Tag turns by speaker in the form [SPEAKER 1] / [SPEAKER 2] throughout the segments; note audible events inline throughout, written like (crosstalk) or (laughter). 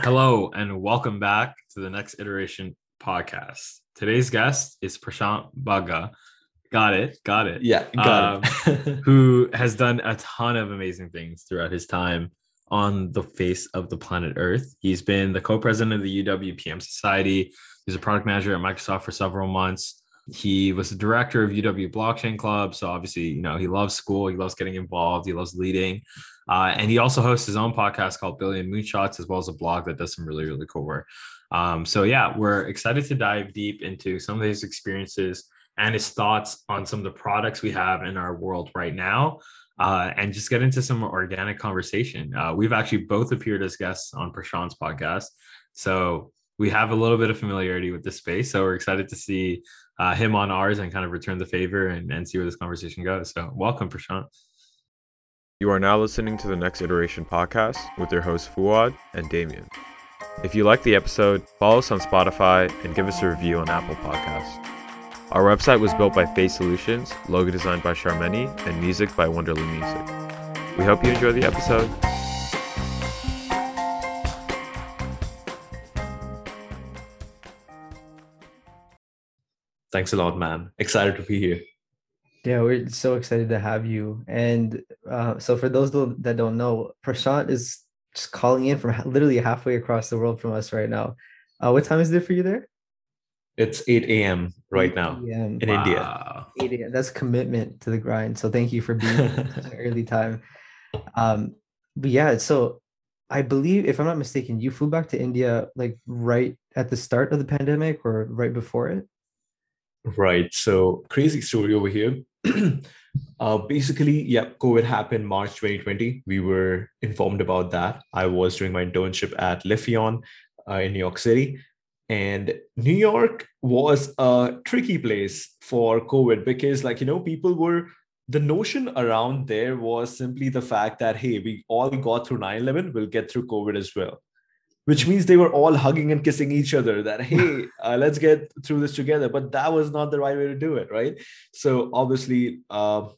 [SPEAKER 1] Hello and welcome back to the next iteration podcast. Today's guest is Prashant Bagga. Got it, got it.
[SPEAKER 2] Yeah, got
[SPEAKER 1] Um,
[SPEAKER 2] it. (laughs)
[SPEAKER 1] who has done a ton of amazing things throughout his time on the face of the planet Earth. He's been the co-president of the UW PM Society. He's a product manager at Microsoft for several months. He was the director of UW Blockchain Club. So obviously, you know, he loves school. He loves getting involved. He loves leading. Uh, and he also hosts his own podcast called Billion Moonshots, as well as a blog that does some really, really cool work. Um, so yeah, we're excited to dive deep into some of his experiences and his thoughts on some of the products we have in our world right now. Uh, and just get into some organic conversation. Uh, we've actually both appeared as guests on Prashant's podcast. So we have a little bit of familiarity with this space. So we're excited to see uh, him on ours and kind of return the favor and, and see where this conversation goes. So welcome, Prashant.
[SPEAKER 3] You are now listening to the Next Iteration podcast with your hosts Fuad and Damien. If you like the episode, follow us on Spotify and give us a review on Apple Podcasts. Our website was built by Face Solutions, logo designed by Charmeni, and music by Wonderly Music. We hope you enjoy the episode.
[SPEAKER 2] Thanks a lot, man. Excited to be here.
[SPEAKER 4] Yeah, we're so excited to have you. And uh, so, for those that don't know, Prashant is just calling in from literally halfway across the world from us right now. Uh, what time is it for you there?
[SPEAKER 2] It's 8 a.m. right now
[SPEAKER 4] 8 a.m.
[SPEAKER 2] in India.
[SPEAKER 1] Wow.
[SPEAKER 4] 8 a.m. That's commitment to the grind. So, thank you for being an (laughs) early time. Um, but yeah, so I believe, if I'm not mistaken, you flew back to India like right at the start of the pandemic or right before it.
[SPEAKER 2] Right. So crazy story over here. (clears throat) uh, basically, yeah, COVID happened March 2020. We were informed about that. I was doing my internship at Lifion uh, in New York City. And New York was a tricky place for COVID because, like, you know, people were the notion around there was simply the fact that, hey, we all got through 9 11, we'll get through COVID as well which means they were all hugging and kissing each other that hey (laughs) uh, let's get through this together. But that was not the right way to do it right? So obviously uh,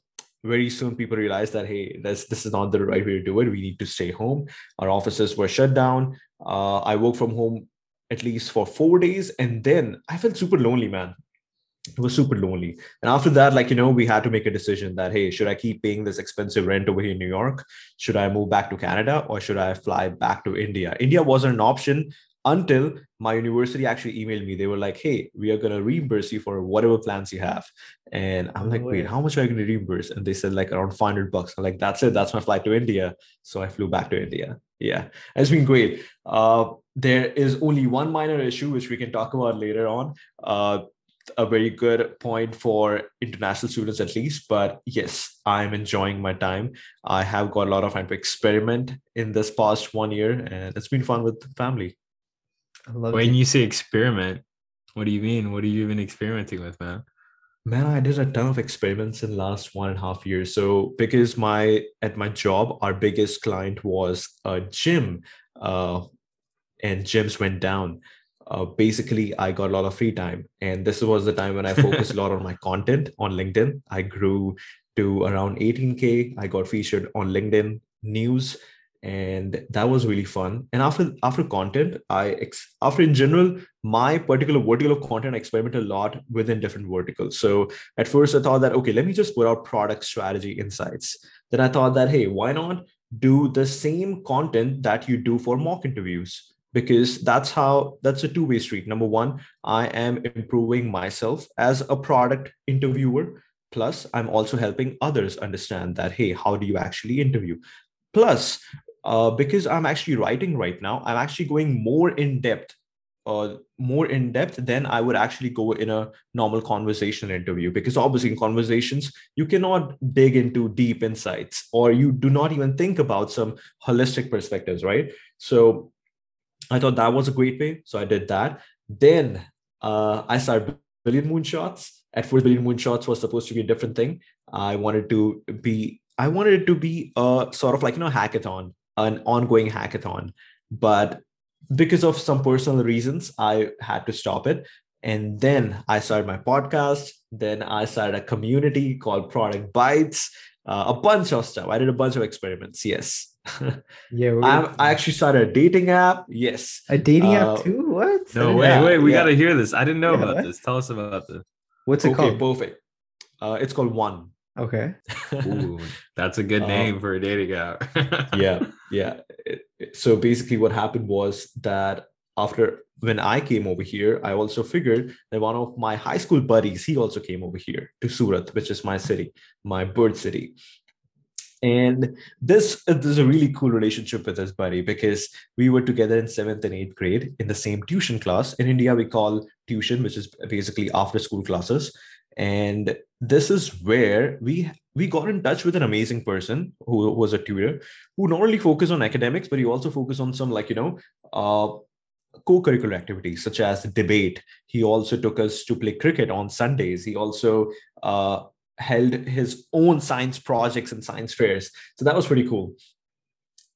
[SPEAKER 2] very soon people realized that hey this, this is not the right way to do it. We need to stay home. Our offices were shut down. Uh, i worked from home at least for four days. And then i felt super lonely man it was super lonely. And after that like you know we had to make a decision that hey should i keep paying this expensive rent over here in new york? Should i move back to canada or should i fly back to india? India wasn't an option until my university actually emailed me. They were like hey we are going to reimburse you for whatever plans you have. And i'm like wait how much are you going to reimburse? And they said like around 500 bucks. I'm like that's it. That's my flight to india. So i flew back to india. Yeah. It's been great. Uh, there is only one minor issue which we can talk about later on. Uh, a very good point for international students at least but yes i'm enjoying my time i have got a lot of time to experiment in this past one year and it's been fun with family
[SPEAKER 4] I love
[SPEAKER 1] When
[SPEAKER 4] it.
[SPEAKER 1] you say experiment, what do you mean? What are you even experimenting with, man?
[SPEAKER 2] man i did a ton of experiments in the last one and a half years so because my at my job our biggest client was a gym uh, and gyms went down uh, basically i got a lot of free time and this was the time when i focused a (laughs) lot on my content on linkedin. I grew to around 18k i got featured on linkedin news and that was really fun. And after after content i ex- after in general my particular vertical of content I experiment a lot within different verticals. So at first i thought that okay let me just put out product strategy insights. Then i thought that hey why not do the same content that you do for mock interviews because that's how that's a two-way street. Number one i am improving myself as a product interviewer. Plus i'm also helping others understand that hey how do you actually interview? Plus uh, because i'm actually writing right now i'm actually going more in depth uh, more in depth than i would actually go in a normal conversational interview. Because obviously in conversations you cannot dig into deep insights or you do not even think about some holistic perspectives right? So I thought that was a great way. So I did that. Then uh, I started Billion Moonshots. At first, Billion Moonshots was supposed to be a different thing. I wanted to be, I wanted it to be a sort of like, you know, hackathon, an ongoing hackathon. But because of some personal reasons, I had to stop it. And then I started my podcast. Then I started a community called Product Bites, uh, a bunch of stuff. I did a bunch of experiments. Yes.
[SPEAKER 4] Yeah, we're
[SPEAKER 2] I'm,
[SPEAKER 4] gonna-
[SPEAKER 2] I actually started a dating app. Yes.
[SPEAKER 4] a dating
[SPEAKER 2] uh,
[SPEAKER 4] app too. What?
[SPEAKER 1] No,
[SPEAKER 2] Yeah,
[SPEAKER 1] wait, wait. We
[SPEAKER 2] yeah.
[SPEAKER 1] got to hear this. I didn't know
[SPEAKER 4] Yeah,
[SPEAKER 1] about
[SPEAKER 4] what?
[SPEAKER 1] this. Tell us about this.
[SPEAKER 4] What's it
[SPEAKER 2] Okay,
[SPEAKER 4] called?
[SPEAKER 2] perfect. Uh, it's called One.
[SPEAKER 4] Okay.
[SPEAKER 1] Ooh, that's a good
[SPEAKER 2] Uh,
[SPEAKER 1] name for a dating app. (laughs)
[SPEAKER 2] yeah yeah It- it- so basically what happened was that after when i came over here i also figured that one of my high school buddies he also came over here to surat which is my city my birth city and this, this is a really cool relationship with this buddy because we were together in seventh and eighth grade in the same tuition class. In india we call tuition which is basically after school classes. And this is where we we got in touch with an amazing person who was a tutor who not only focused on academics but he also focused on some like you know uh, co-curricular activities such as debate. He also took us to play cricket on sundays. He also uh, held his own science projects and science fairs. So that was pretty cool.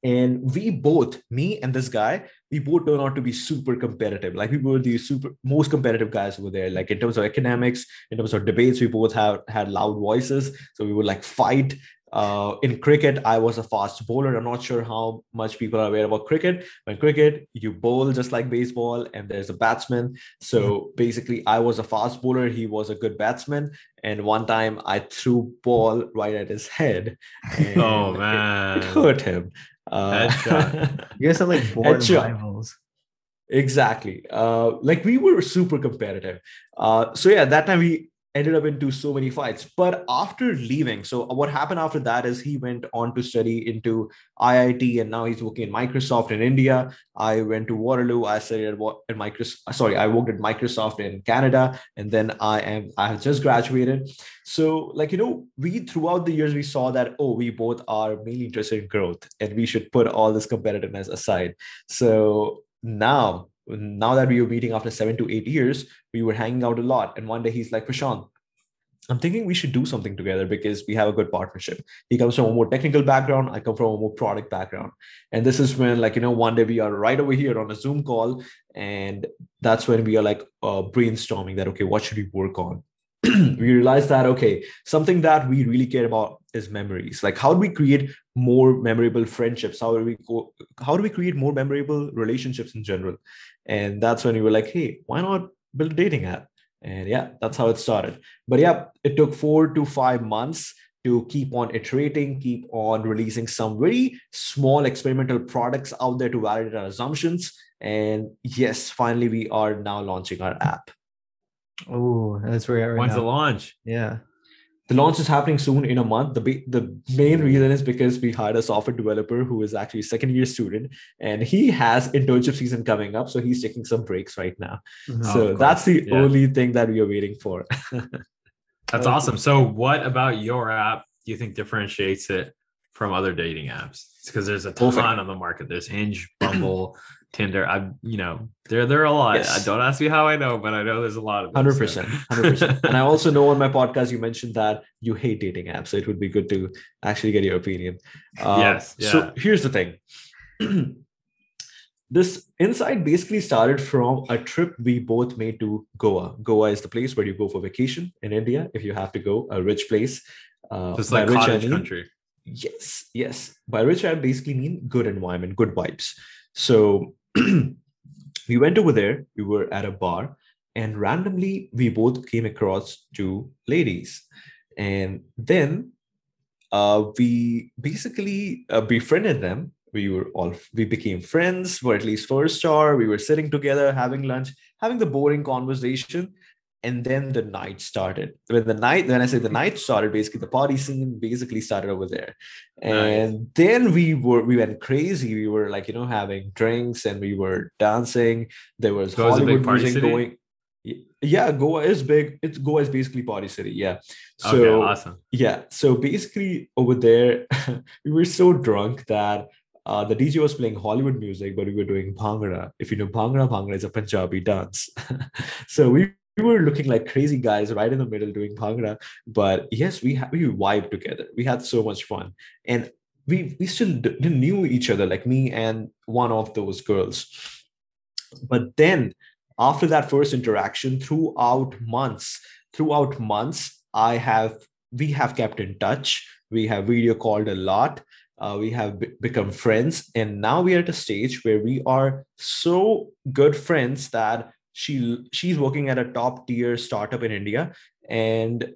[SPEAKER 2] And we both me and this guy we both turned out to be super competitive. Like we were the super most competitive guys over there. Like in terms of academics in terms of debates we both have had loud voices. So we would like fight uh, in cricket i was a fast bowler. I'm not sure how much people are aware about cricket. But in cricket you bowl just like baseball and there's a batsman. So basically i was a fast bowler. He was a good batsman. And one time i threw ball right at his head and (laughs)
[SPEAKER 1] oh
[SPEAKER 2] it-
[SPEAKER 1] man.
[SPEAKER 2] it hurt him. Uh,
[SPEAKER 1] Headshot. (laughs)
[SPEAKER 4] You guys are like born
[SPEAKER 2] Headshot.
[SPEAKER 4] rivals.
[SPEAKER 2] exactly. Uh like we were super competitive. Uh so yeah that time we ended up into so many fights. But after leaving so what happened after that is he went on to study into iit and now he's working in microsoft in india. I went to waterloo. I studied at, at microsoft sorry i worked at microsoft in canada and then i am i have just graduated. So like you know we throughout the years we saw that oh we both are mainly interested in growth and we should put all this competitiveness aside. So now now that we were meeting after seven to eight years we were hanging out a lot. And one day he's like prashant i'm thinking we should do something together because we have a good partnership. He comes from a more technical background. I come from a more product background. And this is when like you know one day we are right over here on a zoom call. And that's when we are like uh, brainstorming that okay what should we work on? (clears throat) We realized that okay something that we really care about is memories? Like how do we create more memorable friendships? How do we go how do we create more memorable relationships in general? And that's when we were like hey why not build a dating app? And yeah that's how it started. But yeah it took four to five months to keep on iterating keep on releasing some very small experimental products out there to validate our assumptions. And yes finally we are now launching our app.
[SPEAKER 4] Oh, that's where we are right
[SPEAKER 1] When's the launch?
[SPEAKER 4] Yeah.
[SPEAKER 2] The launch is happening soon in a month the the main reason is because we hired a software developer who is actually a second year student and he has internship season coming up so he's taking some breaks right now
[SPEAKER 4] Mhm.
[SPEAKER 1] Oh,
[SPEAKER 2] so that's the
[SPEAKER 1] Yeah.
[SPEAKER 2] only thing that we are waiting for (laughs)
[SPEAKER 1] That's
[SPEAKER 4] Oh,
[SPEAKER 1] awesome. So, what about your app do you think differentiates it from other dating apps? Because there's a ton
[SPEAKER 2] Perfect.
[SPEAKER 1] on the market. There's Hinge, Bumble, Tinder. I, you know, there there are a lot.
[SPEAKER 2] Yes.
[SPEAKER 1] Don't ask me how I know, but I know there's a lot of
[SPEAKER 2] hundred percent, hundred percent. And I also know on my (laughs) podcast you mentioned that you hate dating apps, so it would be good to actually get your opinion. Uh,
[SPEAKER 1] Yes,
[SPEAKER 2] So here's the thing. (clears throat) this insight basically started from a trip we both made to Goa. Goa is the place where you go for vacation in India if you have to go, a rich place. Uh,
[SPEAKER 1] just like
[SPEAKER 2] rich I mean-
[SPEAKER 1] country.
[SPEAKER 2] Yes, yes. By rich, I basically mean good environment, good vibes. So (clears throat) we went over there. We were at a bar, and randomly we both came across two ladies, and then uh, we basically uh, befriended them. We were all we became friends for at least first hour. We were sitting together, having lunch, having the boring conversation, and then the night started when the night when i say the night started basically the party scene basically started over there and then we were we went crazy we were like you know having drinks and we were dancing there was hollywood
[SPEAKER 1] party
[SPEAKER 2] music
[SPEAKER 1] city?
[SPEAKER 2] going yeah goa is big it's goa is basically party city yeah so
[SPEAKER 1] okay, awesome.
[SPEAKER 2] yeah so basically over there (laughs) we were so drunk that uh, the DJ was playing Hollywood music, but we were doing Bhangra. If you know Bhangra, Bhangra is a Punjabi dance. (laughs) so we were looking like crazy guys right in the middle doing Bhangra. But yes, we ha- we vibed together. We had so much fun, and we we still d- knew each other, like me and one of those girls. But then after that first interaction, throughout months, throughout months, I have we have kept in touch. We have video called a lot. uh, we have be- become friends and now we are at a stage where we are so good friends that she she's working at a top tier startup in india and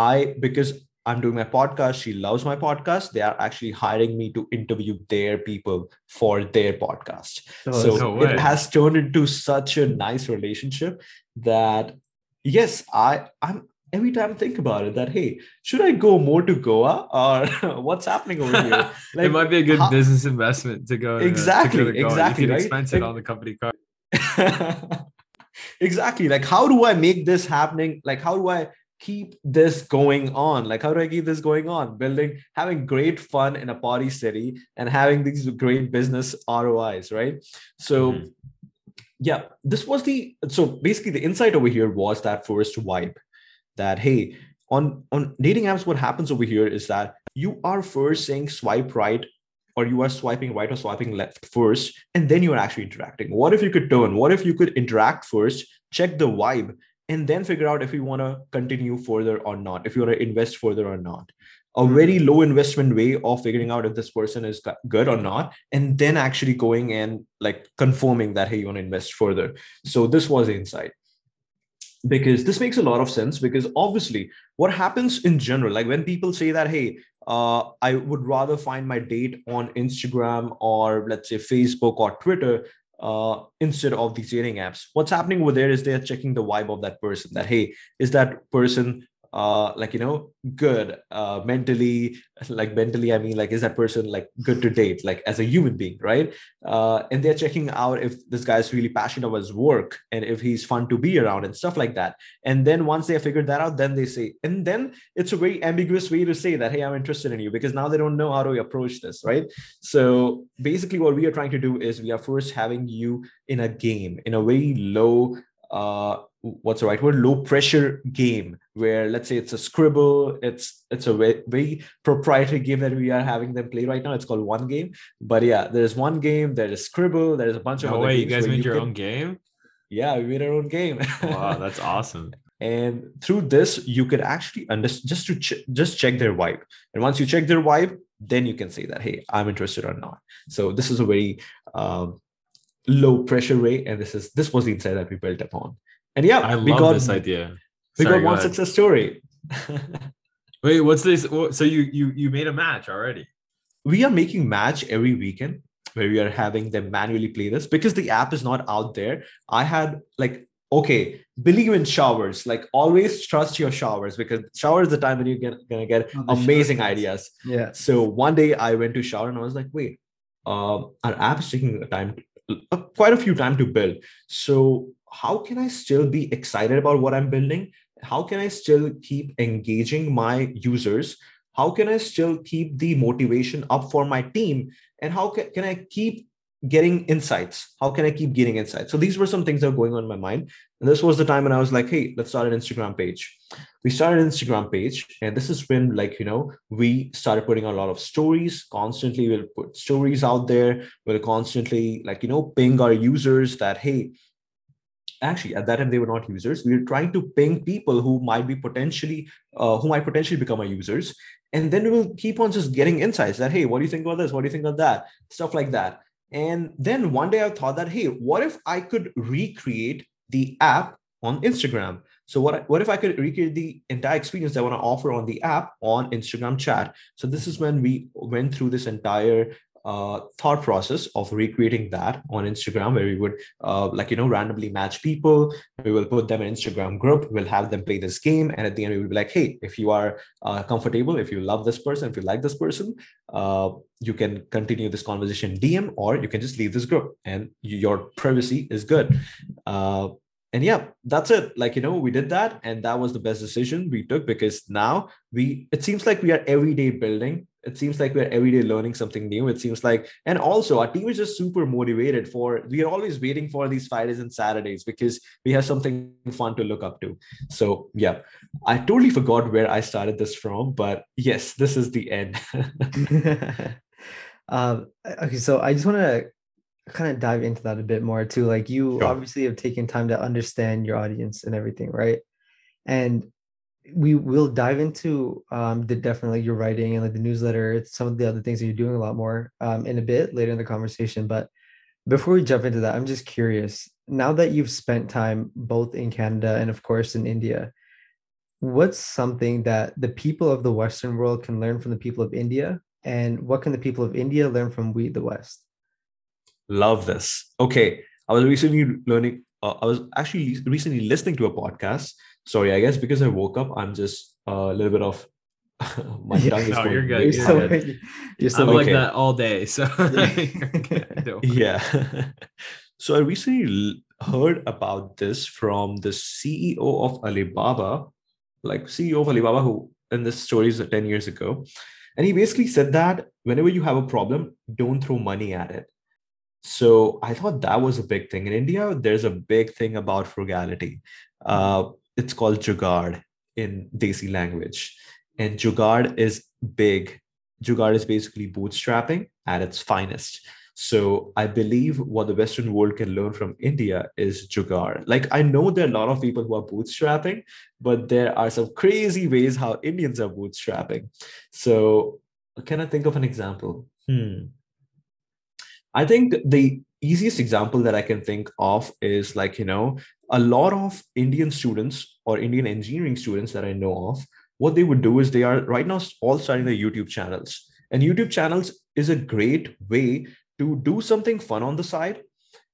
[SPEAKER 2] i because i'm doing my podcast she loves my podcast they are actually hiring me to interview their people for their podcast
[SPEAKER 4] Oh,
[SPEAKER 2] so
[SPEAKER 1] no
[SPEAKER 2] it has turned into such a nice relationship that yes i i'm every time I think about it that hey should i go more to goa or (laughs) what's happening over here (laughs)
[SPEAKER 1] it might be a good
[SPEAKER 2] how-
[SPEAKER 1] business investment to go to- to go
[SPEAKER 2] Exactly,
[SPEAKER 1] to Goa.
[SPEAKER 2] exactly,
[SPEAKER 1] You can
[SPEAKER 2] right?
[SPEAKER 1] expense it
[SPEAKER 2] Like-
[SPEAKER 1] on the company card. (laughs)
[SPEAKER 2] exactly. Like how do i make this happening? Like how do i keep this going on? Like how do i keep this going on? Building having great fun in a party city and having these great business rois right? So
[SPEAKER 1] Mhm.
[SPEAKER 2] yeah this was the so basically the insight over here was that first vibe that hey on on dating apps what happens over here is that you are first saying swipe right or you are swiping right or swiping left first and then you are actually interacting. What if you could turn? What if you could interact first check the vibe and then figure out if you want to continue further or not if you want to invest further or not? A hmm. very low investment way of figuring out if this person is good or not and then actually going and like confirming that hey you want to invest further. So this was the insight. Because this makes a lot of sense because obviously what happens in general like when people say that hey uh, i would rather find my date on instagram or let's say facebook or twitter uh, instead of these dating apps. What's happening over there is they're checking the vibe of that person that hey is that person uh like you know good uh mentally like mentally i mean like is that person like good to date like as a human being right? Uh and they're checking out if this guy's really passionate about his work and if he's fun to be around and stuff like that. And then once they have figured that out then they say and then it's a very ambiguous way to say that hey i'm interested in you because now they don't know how to approach this right? So basically what we are trying to do is we are first having you in a game in a very low uh what's the right word? Low pressure game where let's say it's a scribble it's it's a very, very proprietary game that we are having them play right now. It's called one game. But yeah there's one game there's scribble there's a bunch of
[SPEAKER 1] No
[SPEAKER 2] other
[SPEAKER 1] way, you guys made your
[SPEAKER 2] can-
[SPEAKER 1] own game?
[SPEAKER 2] yeah we made our own game.
[SPEAKER 1] Wow, (laughs) that's awesome.
[SPEAKER 2] and through this you could actually understand just to ch- just check their vibe. And once you check their vibe then you can say that hey i'm interested or not. So this is a very um, low pressure way and this is this was the insight that we built upon and yeah
[SPEAKER 1] I
[SPEAKER 2] we
[SPEAKER 1] love
[SPEAKER 2] got
[SPEAKER 1] this idea.
[SPEAKER 2] we
[SPEAKER 1] Sorry,
[SPEAKER 2] got
[SPEAKER 1] go
[SPEAKER 2] one
[SPEAKER 1] ahead.
[SPEAKER 2] success story (laughs)
[SPEAKER 1] Wait, what's this? So you you you made a match already?
[SPEAKER 2] we are making match every weekend where we are having them manually play this because the app is not out there i had like okay believe in showers like always trust your showers because shower is the time when you're gonna, gonna get
[SPEAKER 4] Oh,
[SPEAKER 2] amazing
[SPEAKER 4] shower
[SPEAKER 2] ideas
[SPEAKER 4] Yeah.
[SPEAKER 2] so one day i went to shower and i was like wait um, our app is taking a time uh, quite a few time to build so how can i still be excited about what i'm building? How can i still keep engaging my users? How can i still keep the motivation up for my team? And how can, can i keep getting insights? How can i keep getting insights? So these were some things that were going on in my mind. And this was the time when i was like hey let's start an instagram page. We started an instagram page and this is when like you know we started putting a lot of stories. Constantly we'll put stories out there. We'll constantly like you know ping our users that hey actually at that time they were not users. We were trying to ping people who might be potentially uh, who might potentially become our users. And then we will keep on just getting insights that hey what do you think about this? What do you think about that? Stuff like that. And then one day i thought that hey what if i could recreate the app on instagram? So what, what if i could recreate the entire experience that i want to offer on the app on instagram chat? So this is when we went through this entire uh, thought process of recreating that on Instagram, where we would uh, like you know randomly match people. We will put them in Instagram group. We'll have them play this game, and at the end we will be like, "Hey, if you are uh, comfortable, if you love this person, if you like this person, uh, you can continue this conversation DM, or you can just leave this group, and your privacy is good." Uh, and yeah that's it like you know we did that and that was the best decision we took because now we it seems like we are every day building it seems like we're every day learning something new it seems like and also our team is just super motivated for we are always waiting for these fridays and saturdays because we have something fun to look up to so yeah i totally forgot where i started this from but yes this is the end (laughs)
[SPEAKER 4] um, okay, so I just want to kind of dive into that a bit more too. Like you
[SPEAKER 2] Sure.
[SPEAKER 4] obviously have taken time to understand your audience and everything, right? And we will dive into um the definitely your writing and like the newsletter some of the other things that you're doing a lot more um in a bit later in the conversation but before we jump into that i'm just curious now that you've spent time both in canada and of course in india what's something that the people of the western world can learn from the people of india? And what can the people of india learn from we the west?
[SPEAKER 2] Love this. Okay i was recently learning uh, i was actually recently listening to a podcast sorry i guess because i woke up i'm just a little bit of (laughs) my tongue is
[SPEAKER 1] no,
[SPEAKER 2] going
[SPEAKER 1] you're good, you're
[SPEAKER 2] too
[SPEAKER 1] good.
[SPEAKER 4] you're so
[SPEAKER 1] I'm like that all day. So (laughs)
[SPEAKER 4] Yeah.
[SPEAKER 1] Don't worry.
[SPEAKER 2] yeah (laughs) so i recently heard about this from the ceo of alibaba like ceo of alibaba who and this story is 10 years ago and he basically said that whenever you have a problem don't throw money at it so i thought that was a big thing in india there's a big thing about frugality uh, it's called jugaad in desi language and jugaad is big jugaad is basically bootstrapping at its finest so I believe what the Western world can learn from India is jugaad. Like I know there are a lot of people who are bootstrapping, but there are some crazy ways how Indians are bootstrapping. So can I think of an example? Hmm. I think the easiest example that I can think of is like, you know, a lot of Indian students or Indian engineering students that I know of, what they would do is they are right now all starting their YouTube channels. And YouTube channels is a great way to do something fun on the side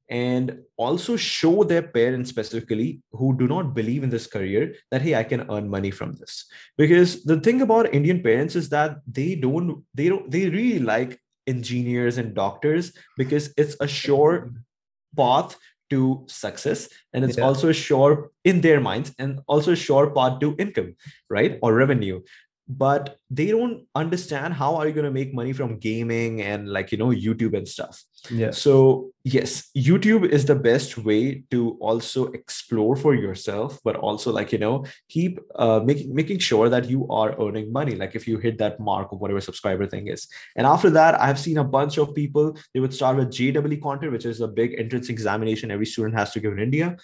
[SPEAKER 2] and also show their parents specifically who do not believe in this career that hey i can earn money from this because the thing about indian parents is that they don't they don't they really like engineers and doctors because it's a sure path to success and it's
[SPEAKER 4] Yeah.
[SPEAKER 2] also a sure in their minds and also a sure path to income right or revenue but they don't understand how are you going to make money from gaming and like you know youtube and stuff.
[SPEAKER 4] Yeah.
[SPEAKER 2] So yes youtube is the best way to also explore for yourself but also like you know keep uh, making making sure that you are earning money like if you hit that mark of whatever subscriber thing is. And after that i've seen a bunch of people they would start with JEE content which is a big entrance examination every student has to give in india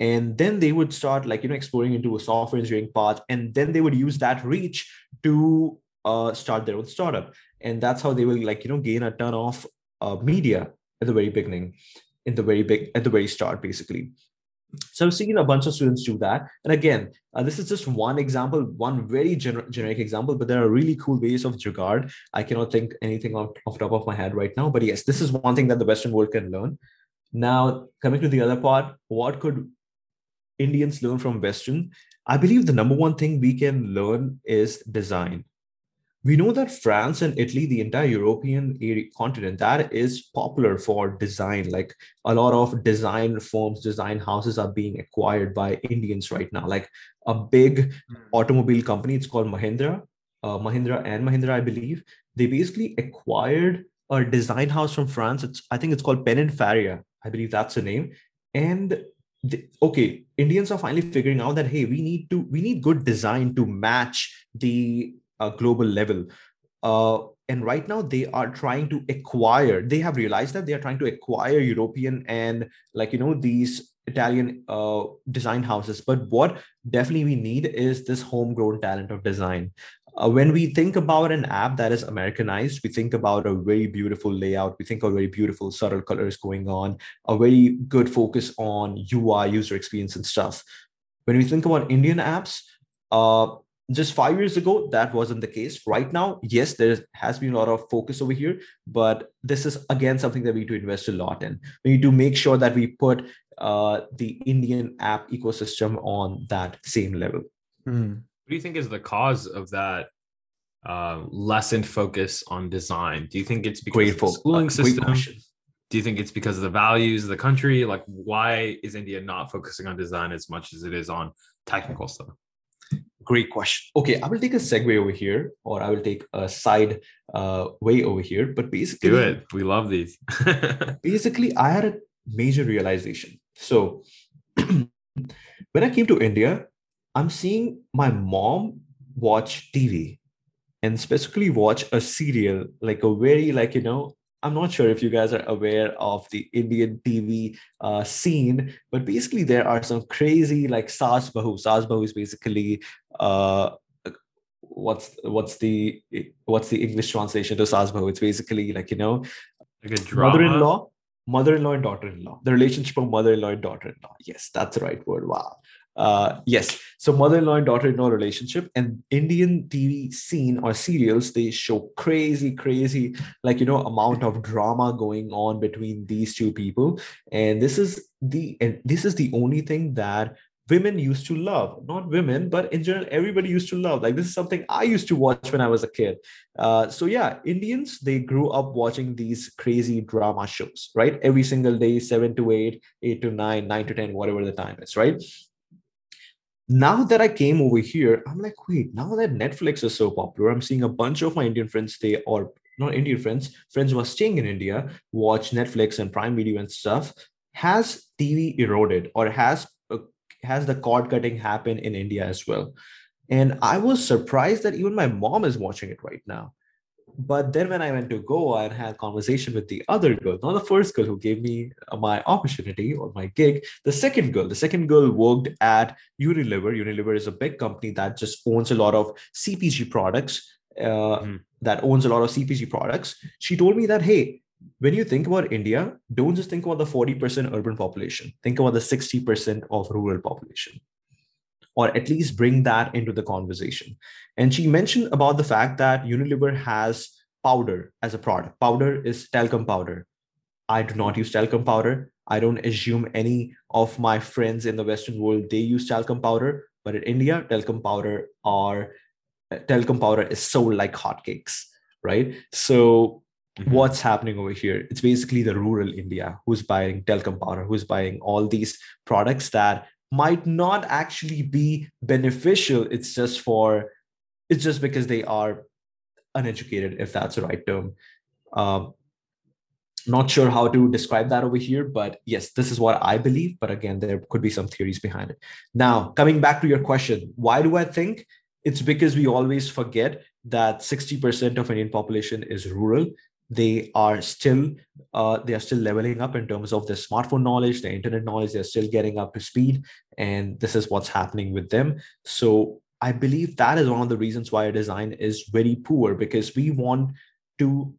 [SPEAKER 2] and then they would start like you know exploring into a software engineering path and then they would use that reach to uh, start their own startup. And that's how they will like you know gain a ton of uh, media at the very beginning in the very big at the very start basically. So i've seen a bunch of students do that. And again uh, this is just one example one very gener- generic example but there are really cool ways of jugaad i cannot think anything off, off top of my head right now but yes this is one thing that the western world can learn. Now coming to the other part what could indians learn from western i believe the number one thing we can learn is design we know that France and Italy, the entire European continent, that is popular for design. Like a lot of design firms, design houses are being acquired by Indians right now. Like a big automobile company, it's called Mahindra, uh, Mahindra and Mahindra, I believe. They basically acquired a design house from France. It's I think it's called Pininfarina. I believe that's the name. And okay, Indians are finally figuring out that hey, we need to we need good design to match the uh, global level. Uh, and right now they are trying to acquire. They have realized that they are trying to acquire European and like you know these Italian uh, design houses. But what definitely we need is this homegrown talent of design. Uh, when we think about an app that is Americanized, we think about a very beautiful layout. We think of very beautiful subtle colors going on, a very good focus on UI, user experience, and stuff. When we think about Indian apps, uh, just five years ago that wasn't the case right now yes there has been a lot of focus over here but this is again something that we need to invest a lot in we need to make sure that we put uh, the indian app ecosystem on that same level
[SPEAKER 4] Mhm.
[SPEAKER 1] Do you think is the cause of that uh, lessened focus on design? Do you think it's because
[SPEAKER 2] great
[SPEAKER 1] of the schooling
[SPEAKER 2] uh,
[SPEAKER 1] system?
[SPEAKER 2] question.
[SPEAKER 1] Do you think it's because of the values of the country? Like, why is India not focusing on design as much as it is on technical stuff?
[SPEAKER 2] Great question. Okay, I will take a segue over here, or I will take a side uh, way over here. But basically,
[SPEAKER 1] Do it. We love these. (laughs)
[SPEAKER 2] basically i had a major realization so (clears throat) when i came to india i'm seeing my mom watch tv and specifically watch a serial like a very like you know I'm not sure if you guys are aware of the Indian TV uh, scene, but basically there are some crazy like Saas Bahu. Saas Bahu is basically uh, what's what's the what's the English translation to Saas Bahu? It's basically like you know,
[SPEAKER 1] like a
[SPEAKER 2] mother-in-law, mother-in-law and daughter-in-law. The relationship of mother-in-law and daughter-in-law. Yes, that's the right word. Wow. Uh, yes, so mother-in-law and daughter-in-law relationship and Indian TV scene or serials they show crazy, crazy like you know amount of drama going on between these two people, and this is the and this is the only thing that women used to love. Not women but in general everybody used to love. Like this is something i used to watch when i was a kid. Uh, so yeah indians they grew up watching these crazy drama shows right? Every single day 7 to 8 8 to 9 9 to 10 whatever the time is right now that I came over here, I'm like, wait, now that Netflix is so popular, I'm seeing a bunch of my Indian friends, stay or not Indian friends, friends who are staying in India, watch Netflix and Prime Video and stuff. Has TV eroded or has uh, has the cord cutting happen in India as well? And I was surprised that even my mom is watching it right now but then when I went to Goa and had conversation with the other girl, not the first girl who gave me uh, my opportunity or my gig, the second girl, the second girl worked at Unilever. Unilever is a big company that just owns a lot of CPG products. Uh, mm. That owns a lot of CPG products. She told me that hey, when you think about India, don't just think about the 40% urban population. Think about the 60% of rural population or at least bring that into the conversation. And she mentioned about the fact that Unilever has powder as a product. Powder is talcum powder. I do not use talcum powder. I don't assume any of my friends in the Western world they use talcum powder, but in India, talcum powder are talcum powder is sold like hotcakes, right? So Mm-hmm. what's happening over here it's basically the rural india who's buying talcum powder who's buying all these products that might not actually be beneficial. It's just for it's just because they are uneducated if that's the right term. Um, not sure how to describe that over here but yes this is what i believe but again there could be some theories behind it. Now coming back to your question why do i think? It's because we always forget that 60% of indian population is rural they are still uh, they are still leveling up in terms of their smartphone knowledge their internet knowledge they're still getting up to speed and this is what's happening with them. So i believe that is one of the reasons why our design is very poor because we want to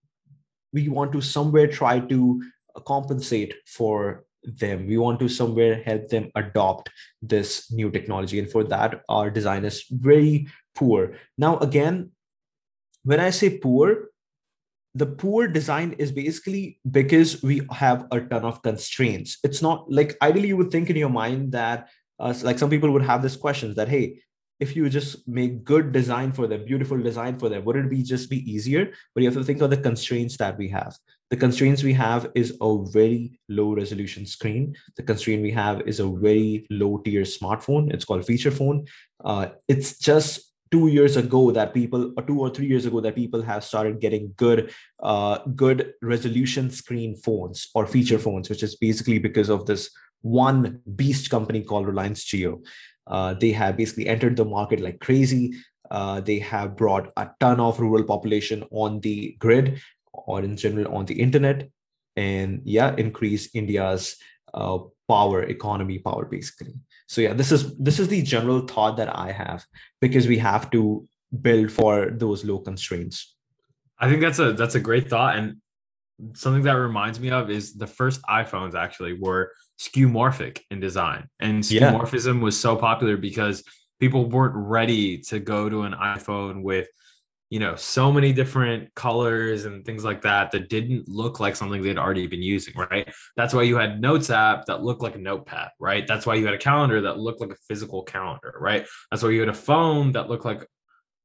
[SPEAKER 2] we want to somewhere try to compensate for them. We want to somewhere help them adopt this new technology and for that our design is very poor. Now again when i say poor the poor design is basically because we have a ton of constraints. It's not like ideally you would think in your mind that uh, like some people would have this questions that hey if you just make good design for them beautiful design for them would it be just be easier? But you have to think of the constraints that we have. The constraints we have is a very low resolution screen. The constraint we have is a very low tier smartphone. It's called feature phone. Uh, it's just two years ago that people or two or three years ago that people have started getting good uh, good resolution screen phones or feature phones which is basically because of this one beast company called reliance jio Uh, they have basically entered the market like crazy. Uh, they have brought a ton of rural population on the grid or in general on the internet and yeah increase india's uh, power economy power basically so yeah this is this is the general thought that i have because we have to build for those low constraints
[SPEAKER 1] i think that's a that's a great thought and something that reminds me of is the first iphones actually were skeuomorphic in design and skeuomorphism yeah. was so popular because people weren't ready to go to an iphone with you know so many different colors and things like that that didn't look like something they'd already been using right? That's why you had notes app that looked like a notepad right? That's why you had a calendar that looked like a physical calendar right? That's why you had a phone that looked like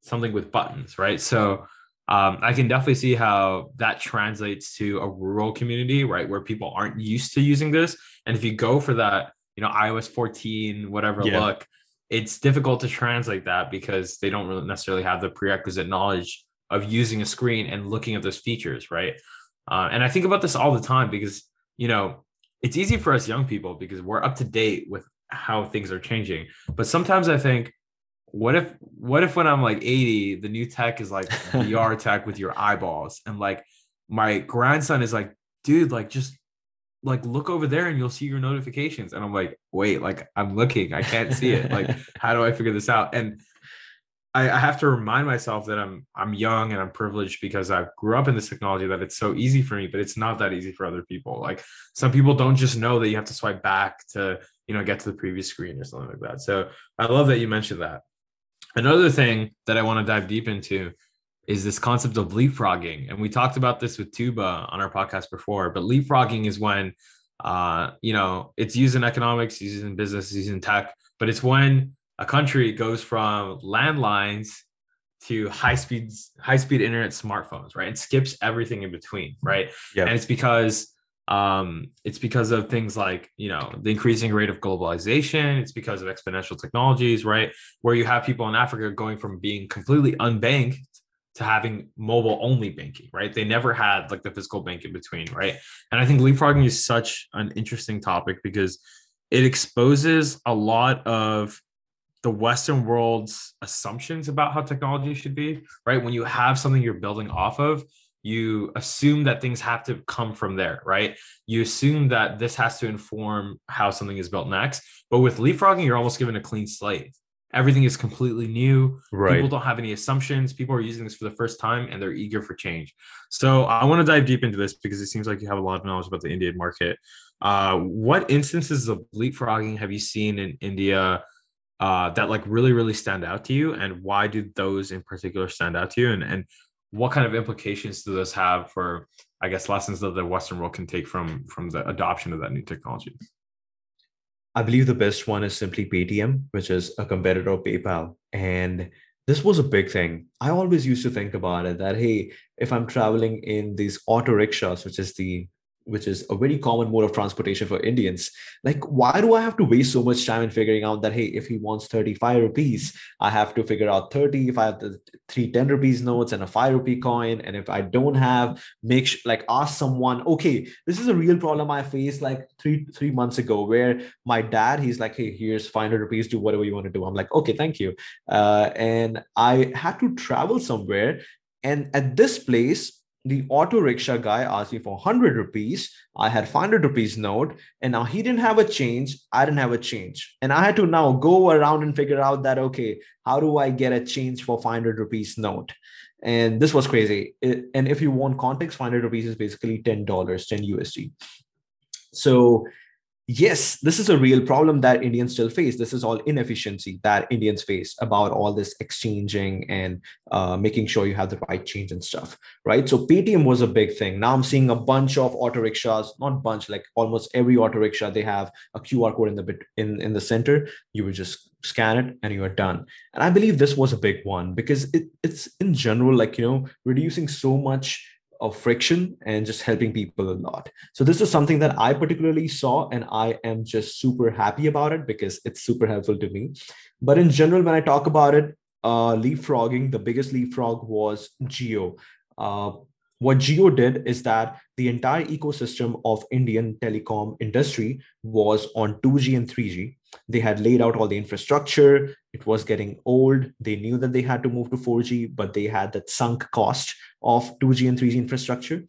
[SPEAKER 1] something with buttons right? So um, i can definitely see how that translates to a rural community right where people aren't used to using this. And if you go for that you know ios 14 whatever yeah. look it's difficult to translate that because they don't really necessarily have the prerequisite knowledge of using a screen and looking at those features, right? Uh, and I think about this all the time because you know it's easy for us young people because we're up to date with how things are changing. But sometimes I think, what if what if when I'm like 80, the new tech is like (laughs) VR tech with your eyeballs and like my grandson is like, dude, like just like look over there and you'll see your notifications. And I'm like, wait, like I'm looking, I can't see it. Like, (laughs) how do I figure this out? And I, I have to remind myself that I'm I'm young and I'm privileged because I grew up in this technology that it's so easy for me, but it's not that easy for other people. Like some people don't just know that you have to swipe back to you know get to the previous screen or something like that. So I love that you mentioned that. Another thing that I want to dive deep into is this concept of leapfrogging, and we talked about this with Tuba on our podcast before. But leapfrogging is when uh, you know it's used in economics, used in business, used in tech, but it's when a country goes from landlines to high speed high speed internet smartphones right and skips everything in between right yeah. and it's because um it's because of things like you know the increasing rate of globalization it's because of exponential technologies right where you have people in africa going from being completely unbanked to having mobile only banking right they never had like the physical bank in between right and i think leapfrogging is such an interesting topic because it exposes a lot of the Western world's assumptions about how technology should be, right? When you have something you're building off of, you assume that things have to come from there, right? You assume that this has to inform how something is built next. But with leapfrogging, you're almost given a clean slate. Everything is completely new. Right. People don't have any assumptions. People are using this for the first time and they're eager for change. So I want to dive deep into this because it seems like you have a lot of knowledge about the Indian market. Uh, what instances of leapfrogging have you seen in India? uh, that like really really stand out to you and why do those in particular stand out to you and and what kind of implications do those have for i guess lessons that the western world can take from from the adoption of that new technology
[SPEAKER 2] i believe the best one is simply paytm which is a competitor of paypal. And this was a big thing. I always used to think about it that hey if i'm traveling in these auto rickshaws which is the which is a very common mode of transportation for Indians. Like, why do I have to waste so much time in figuring out that, hey, if he wants 35 rupees, I have to figure out 30 if I have the three 10 rupees notes and a five rupee coin. And if I don't have, make sure, like ask someone, okay, this is a real problem I faced like three, three months ago where my dad, he's like, hey, here's 500 rupees, do whatever you want to do. I'm like, okay, thank you. Uh, and I had to travel somewhere. And at this place, the auto rickshaw guy asked me for 100 rupees. I had 500 rupees note, and now he didn't have a change. I didn't have a change. And I had to now go around and figure out that, okay, how do I get a change for 500 rupees note? And this was crazy. It, and if you want context, 500 rupees is basically $10, 10 USD. So yes, this is a real problem that Indians still face. This is all inefficiency that Indians face about all this exchanging and uh, making sure you have the right change and stuff, right? So Paytm was a big thing. Now I'm seeing a bunch of auto rickshaws, not bunch, like almost every auto rickshaw, they have a QR code in the bit in, in the center. You would just scan it and you are done. And I believe this was a big one because it, it's in general, like, you know, reducing so much of friction and just helping people a lot. So this is something that I particularly saw and I am just super happy about it because it's super helpful to me. But in general, when I talk about it, uh, leapfrogging, the biggest leapfrog was Jio. Uh, what Jio did is that the entire ecosystem of Indian telecom industry was on 2G and 3G. They had laid out all the infrastructure. It was getting old. They knew that they had to move to 4G, but they had that sunk cost of 2G and 3G infrastructure.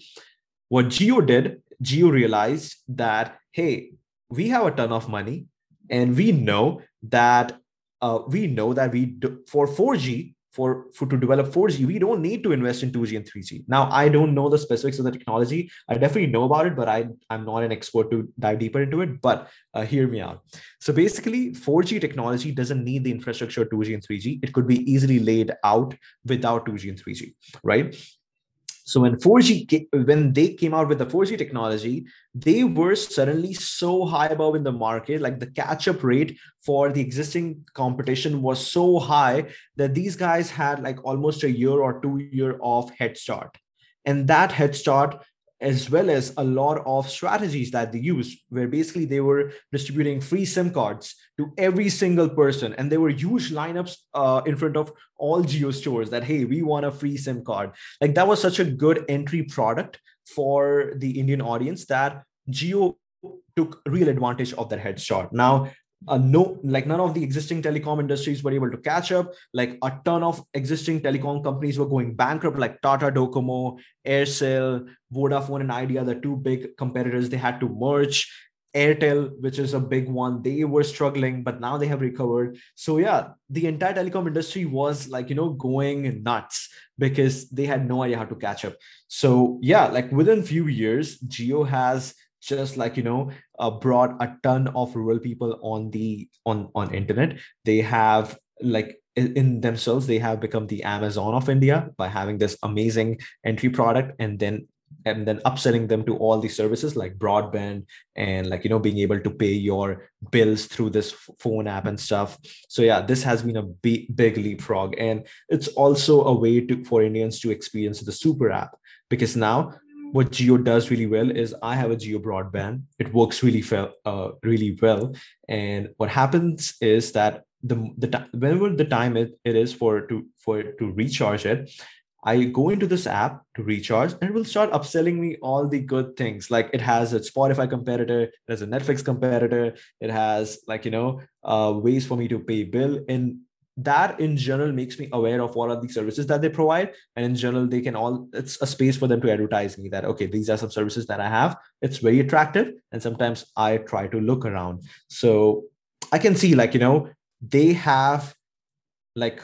[SPEAKER 2] What Jio did, Jio realized that, hey, we have a ton of money and we know that uh, we know that we do, for 4G for, for to develop 4G, we don't need to invest in 2G and 3G. Now, I don't know the specifics of the technology. I definitely know about it, but I, I'm not an expert to dive deeper into it. But uh, hear me out. So basically, 4G technology doesn't need the infrastructure 2G and 3G. It could be easily laid out without 2G and 3G, right? So when 4G when they came out with the 4G technology, they were suddenly so high above in the market. Like the catch-up rate for the existing competition was so high that these guys had like almost a year or two year of head start. And that head start as well as a lot of strategies that they used, where basically they were distributing free SIM cards to every single person. And there were huge lineups uh, in front of all jio stores that, hey, we want a free SIM card. Like that was such a good entry product for the Indian audience that jio took real advantage of that head start. Now, uh, no like none of the existing telecom industries were able to catch up. Like a ton of existing telecom companies were going bankrupt like tata docomo aircel vodafone and idea the two big competitors they had to merge. Airtel which is a big one they were struggling but now they have recovered. So yeah the entire telecom industry was like you know going nuts because they had no idea how to catch up. So yeah like within few years geo has just like you know uh, brought a ton of rural people on the on on internet. They have like in themselves they have become the amazon of india by having this amazing entry product and then and then upselling them to all the services like broadband and like you know being able to pay your bills through this phone app and stuff. So yeah this has been a big, big leapfrog. And it's also a way to for indians to experience the super app because now what Jio does really well is I have a Jio broadband. It works really well, uh, really well. And what happens is that the the whenever the time it, it is for to for to recharge it, I go into this app to recharge and it will start upselling me all the good things. Like it has a Spotify competitor, it has a Netflix competitor, it has like you know uh, ways for me to pay bill in that in general makes me aware of what are the services that they provide. And in general they can all it's a space for them to advertise me that okay these are some services that i have. It's very attractive. And sometimes i try to look around. So i can see like you know they have like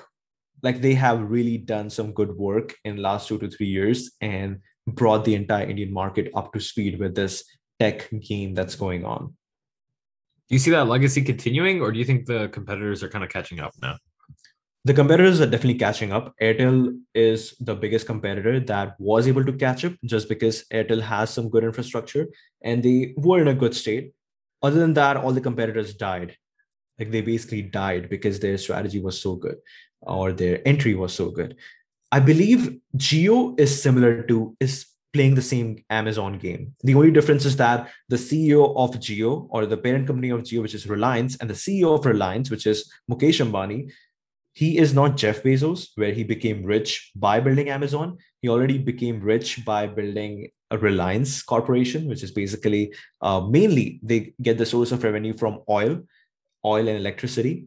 [SPEAKER 2] like they have really done some good work in last two to three years and brought the entire indian market up to speed with this tech game that's going on.
[SPEAKER 1] Do you see that legacy continuing or do you think the competitors are kind of catching up now
[SPEAKER 2] the competitors are definitely catching up. Airtel is the biggest competitor that was able to catch up just because Airtel has some good infrastructure and they were in a good state. Other than that, all the competitors died. Like they basically died because their strategy was so good or their entry was so good. I believe Jio is similar to, is playing the same Amazon game. The only difference is that the CEO of Jio or the parent company of Jio, which is Reliance, and the CEO of Reliance, which is Mukesh Ambani, he is not Jeff Bezos, where he became rich by building Amazon. He already became rich by building a Reliance Corporation, which is basically uh, mainly they get the source of revenue from oil, oil and electricity.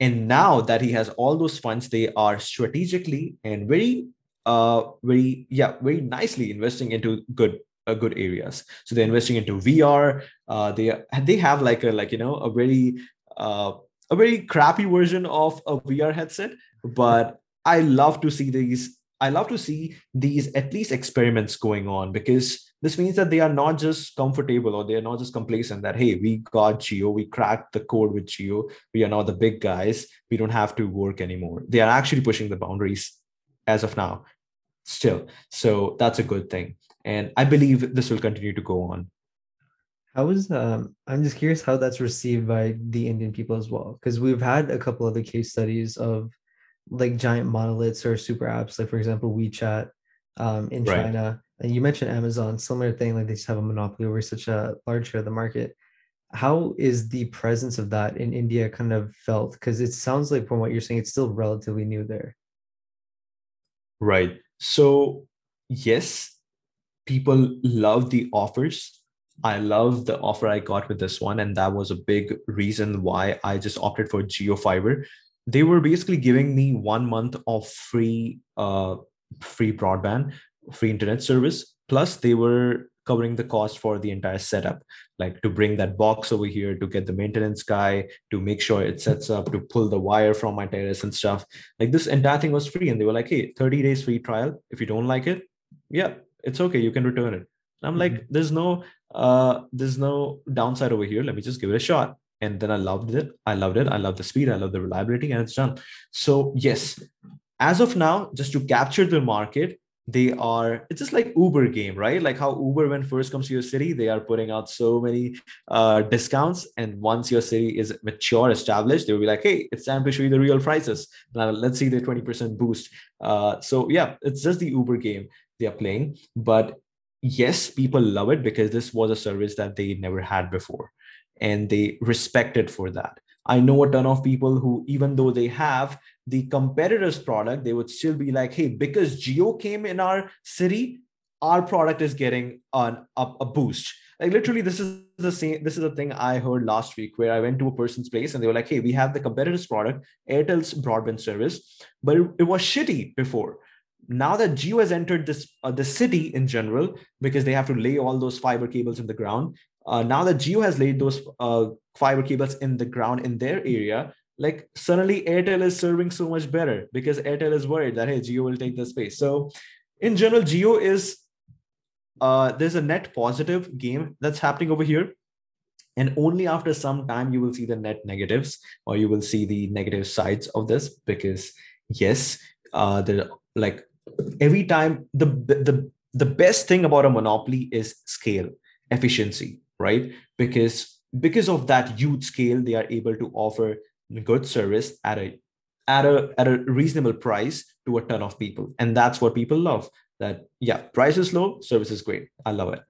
[SPEAKER 2] And now that he has all those funds, they are strategically and very, uh, very, yeah, very nicely investing into good uh, good areas. So they're investing into VR. Uh, they they have like a like you know a very uh, a very crappy version of a VR headset, but I love to see these. I love to see these at least experiments going on because this means that they are not just comfortable or they are not just complacent that hey we got jio we cracked the code with jio we are now the big guys we don't have to work anymore. They are actually pushing the boundaries as of now still. So that's a good thing. And i believe this will continue to go on
[SPEAKER 4] how is um I'm just curious how that's received by the Indian people as well. Because we've had a couple other case studies of like giant monoliths or super apps, like for example, WeChat um in right. China. And you mentioned Amazon, similar thing, like they just have a monopoly over such a large share of the market. How is the presence of that in India kind of felt? Because it sounds like from what you're saying, it's still relatively new there.
[SPEAKER 2] Right. So yes, people love the offers I love the offer I got with this one, and that was a big reason why I just opted for Jio Fiber. They were basically giving me one month of free, uh, free broadband, free internet service. Plus, they were covering the cost for the entire setup, like to bring that box over here, to get the maintenance guy, to make sure it sets up, to pull the wire from my terrace and stuff. Like this entire thing was free, and they were like, "Hey, 30 days free trial. If you don't like it, yeah, it's okay. You can return it." I'm like, mm-hmm. there's no uh, there's no downside over here. Let me just give it a shot. And then I loved it. I loved it. I love the speed. I love the reliability, and it's done. So yes, as of now, just to capture the market, they are. It's just like Uber game, right? Like how Uber, when first comes to your city, they are putting out so many uh, discounts, and once your city is mature, established, they will be like, "Hey, it's time to show you the real prices. Now let's see the twenty percent boost." Uh, so yeah, it's just the Uber game they are playing, but yes, people love it because this was a service that they never had before and they respect it for that. I know a ton of people who, even though they have the competitor's product, they would still be like, hey, because Jio came in our city, our product is getting an, a, a boost. like literally this is the same this is the thing i heard last week where i went to a person's place and they were like hey we have the competitor's product airtel's broadband service but it, it was shitty before now that Jio has entered this uh, the city in general because they have to lay all those fiber cables in the ground uh, now that Jio has laid those uh, fiber cables in the ground in their area like suddenly airtel is serving so much better because airtel is worried that hey Jio will take the space. So in general Jio is uh, there's a net positive game that's happening over here. And only after some time you will see the net negatives or you will see the negative sides of this because yes uh the like every time the the the best thing about a monopoly is scale efficiency right? Because because of that huge scale they are able to offer good service at a at a at a reasonable price to a ton of people. And that's what people love that yeah price is low service is great. I love it.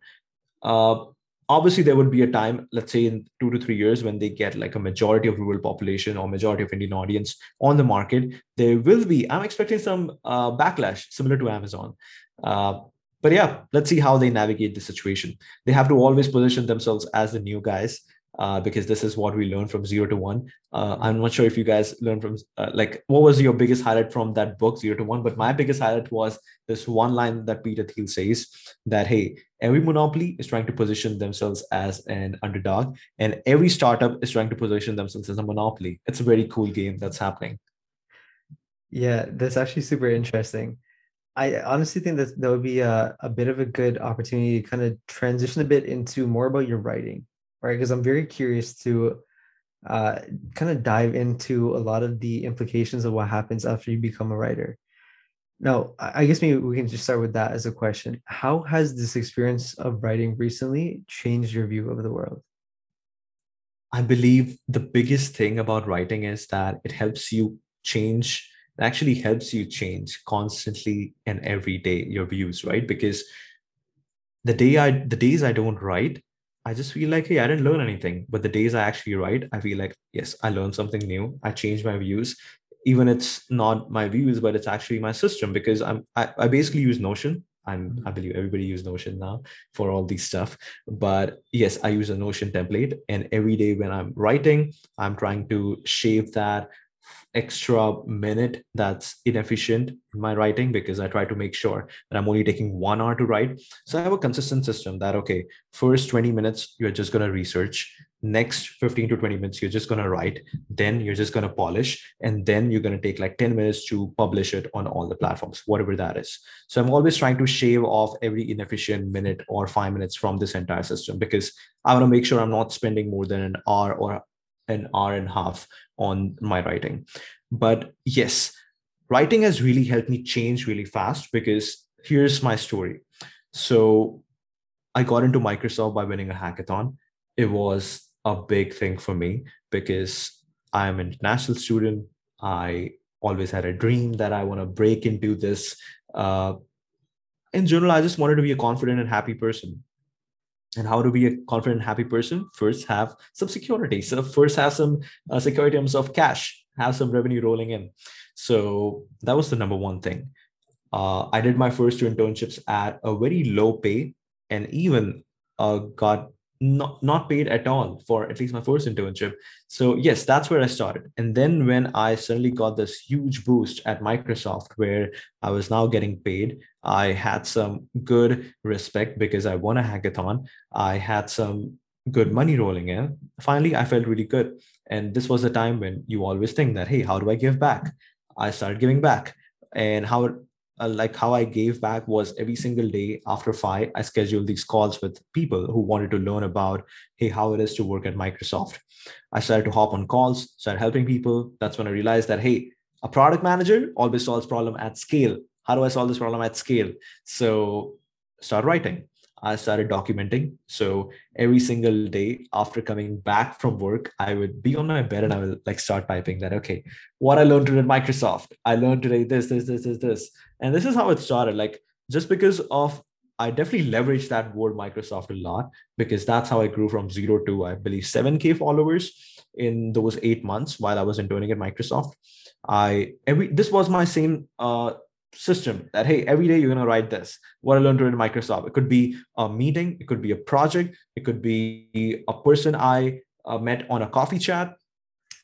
[SPEAKER 2] Uh, obviously there would be a time let's say in two to three years when they get like a majority of rural population or majority of indian audience on the market there will be i'm expecting some uh, backlash similar to amazon. Uh, but yeah let's see how they navigate the situation. They have to always position themselves as the new guys uh, because this is what we learned from zero to one. Uh, I'm not sure if you guys learned from uh, like what was your biggest highlight from that book zero to one, but my biggest highlight was this one line that Peter Thiel says that hey, every monopoly is trying to position themselves as an underdog, and every startup is trying to position themselves as a monopoly. It's a very cool game that's happening.
[SPEAKER 4] Yeah, that's actually super interesting. I honestly think that that would be a, a bit of a good opportunity to kind of transition a bit into more about your writing right? Because I'm very curious to uh, kind of dive into a lot of the implications of what happens after you become a writer. Now, I guess maybe we can just start with that as a question. How has this experience of writing recently changed your view of the world?
[SPEAKER 2] I believe the biggest thing about writing is that it helps you change, it actually helps you change constantly and every day your views, right? Because the day I the days I don't write, I just feel like, hey, I didn't learn anything. But the days I actually write, I feel like, yes, I learned something new. I changed my views. Even it's not my views, but it's actually my system because I'm I, I basically use Notion. I'm I mm-hmm. believe everybody use Notion now for all these stuff. But yes, I use a Notion template. And every day when I'm writing, I'm trying to shape that extra minute that's inefficient in my writing because I try to make sure that I'm only taking one hour to write. So I have a consistent system that, okay, first 20 minutes, you're just going to research. Next 15 to 20 minutes, you're just going to write. Then you're just going to polish. And then you're going to take like 10 minutes to publish it on all the platforms, whatever that is. So I'm always trying to shave off every inefficient minute or five minutes from this entire system because I want to make sure I'm not spending more than an hour or an hour and a half on my writing. But yes, writing has really helped me change really fast because here's my story. So I got into Microsoft by winning a hackathon. It was a big thing for me because I'm an international student. I always had a dream that I want to break into this. Uh, in general, I just wanted to be a confident and happy person and how to be a confident happy person? First have some security. So first have some uh, security terms of cash. Have some revenue rolling in. So that was the number one thing. Uh, i did my first two internships at a very low pay and even uh, got not not paid at all for at least my first internship. So yes that's where i started. And then when i suddenly got this huge boost at microsoft where i was now getting paid i had some good respect because i won a hackathon i had some good money rolling in finally i felt really good and this was the time when you always think that hey how do i give back i started giving back and how uh, like how I gave back was every single day after five, I scheduled these calls with people who wanted to learn about, hey, how it is to work at Microsoft. I started to hop on calls, started helping people. That's when I realized that, hey, a product manager always solves problem at scale. How do I solve this problem at scale? So start writing. I started documenting. So every single day after coming back from work, I would be on my bed and I would like start typing that, okay, what I learned today at Microsoft. I learned today this, this, this, this, this. And this is how it started. Like just because of I definitely leveraged that word Microsoft a lot because that's how I grew from zero to I believe 7k followers in those 8 months while I was interning at Microsoft. I every this was my same uh system that hey every day you're going to write this what i learned in microsoft it could be a meeting it could be a project it could be a person i uh, met on a coffee chat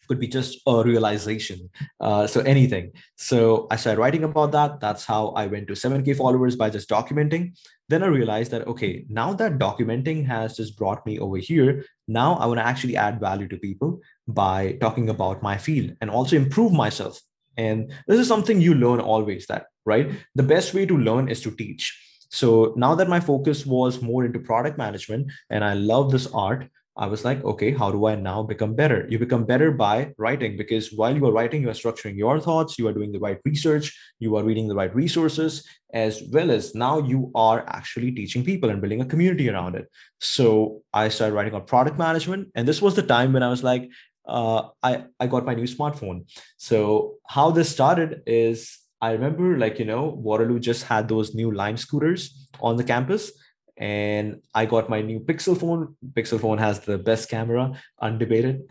[SPEAKER 2] could be just a realization. Uh, so anything. So I started writing about that. That's how I went to 7K followers by just documenting. Then I realized that, okay, now that documenting has just brought me over here, now I want to actually add value to people by talking about my field and also improve myself. And this is something you learn always that, right? The best way to learn is to teach. So now that my focus was more into product management and I love this art, I was like, okay, how do I now become better? You become better by writing because while you are writing, you are structuring your thoughts, you are doing the right research, you are reading the right resources, as well as now you are actually teaching people and building a community around it. So I started writing on product management. And this was the time when I was like, uh, I, I got my new smartphone. So how this started is I remember like, you know, Waterloo just had those new Lime scooters on the campus and I got my new Pixel phone. Pixel phone has the best camera, undebated.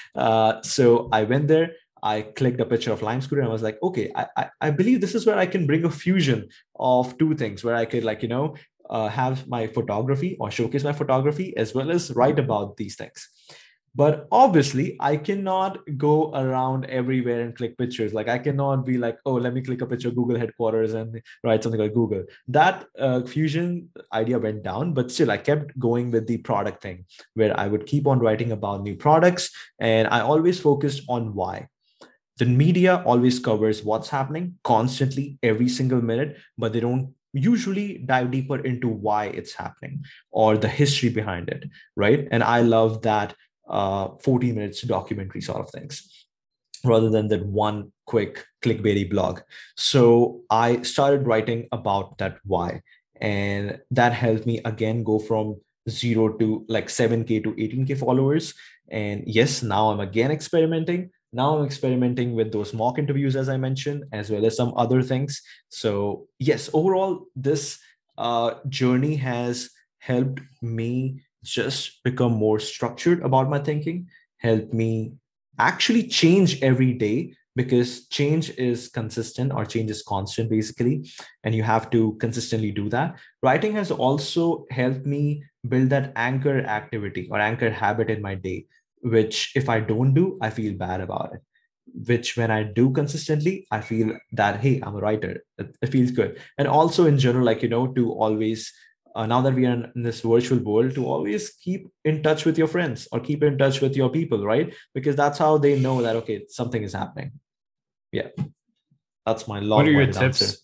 [SPEAKER 2] (laughs) uh, so I went there. I clicked a picture of Lime Scooter and I was like, okay, I, I, I, believe this is where I can bring a fusion of two things where I could like, you know, uh, have my photography or showcase my photography as well as write about these things but obviously i cannot go around everywhere and click pictures. Like i cannot be like oh let me click a picture of google headquarters and write something like google. That uh, fusion idea went down but still i kept going with the product thing where i would keep on writing about new products and i always focused on why. The media always covers what's happening constantly every single minute but they don't usually dive deeper into why it's happening or the history behind it right? And i love that uh, 40 minutes documentary sort of things rather than that one quick clickbaity blog. So I started writing about that why. And that helped me again go from zero to like 7K to 18K followers. And yes, now I'm again experimenting. Now I'm experimenting with those mock interviews, as I mentioned, as well as some other things. So, yes, overall, this uh, journey has helped me just become more structured about my thinking, help me actually change every day because change is consistent or change is constant basically and you have to consistently do that. Writing has also helped me build that anchor activity or anchor habit in my day which if i don't do i feel bad about it which when i do consistently i feel that hey i'm a writer. It, it feels good. And also in general like you know to always uh, now that we are in this virtual world to always keep in touch with your friends or keep in touch with your people right because that's how they know that okay something is happening yeah that's my long
[SPEAKER 1] what are your tips answer.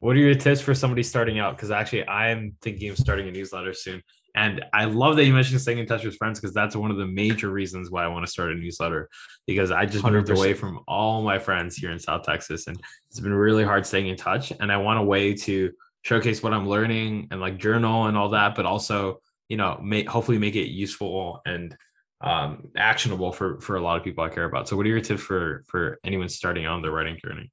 [SPEAKER 1] what are your tips for somebody starting out because actually i'm thinking of starting a newsletter soon and I love that you mentioned staying in touch with friends because that's one of the major reasons why I want to start a newsletter because I just 100%. moved away from all my friends here in South Texas and it's been really hard staying in touch. And I want a way to showcase what I'm learning and like journal and all that, but also, you know, make hopefully make it useful and um, actionable for for a lot of people I care about. So, what are your tips for for anyone starting on their writing journey?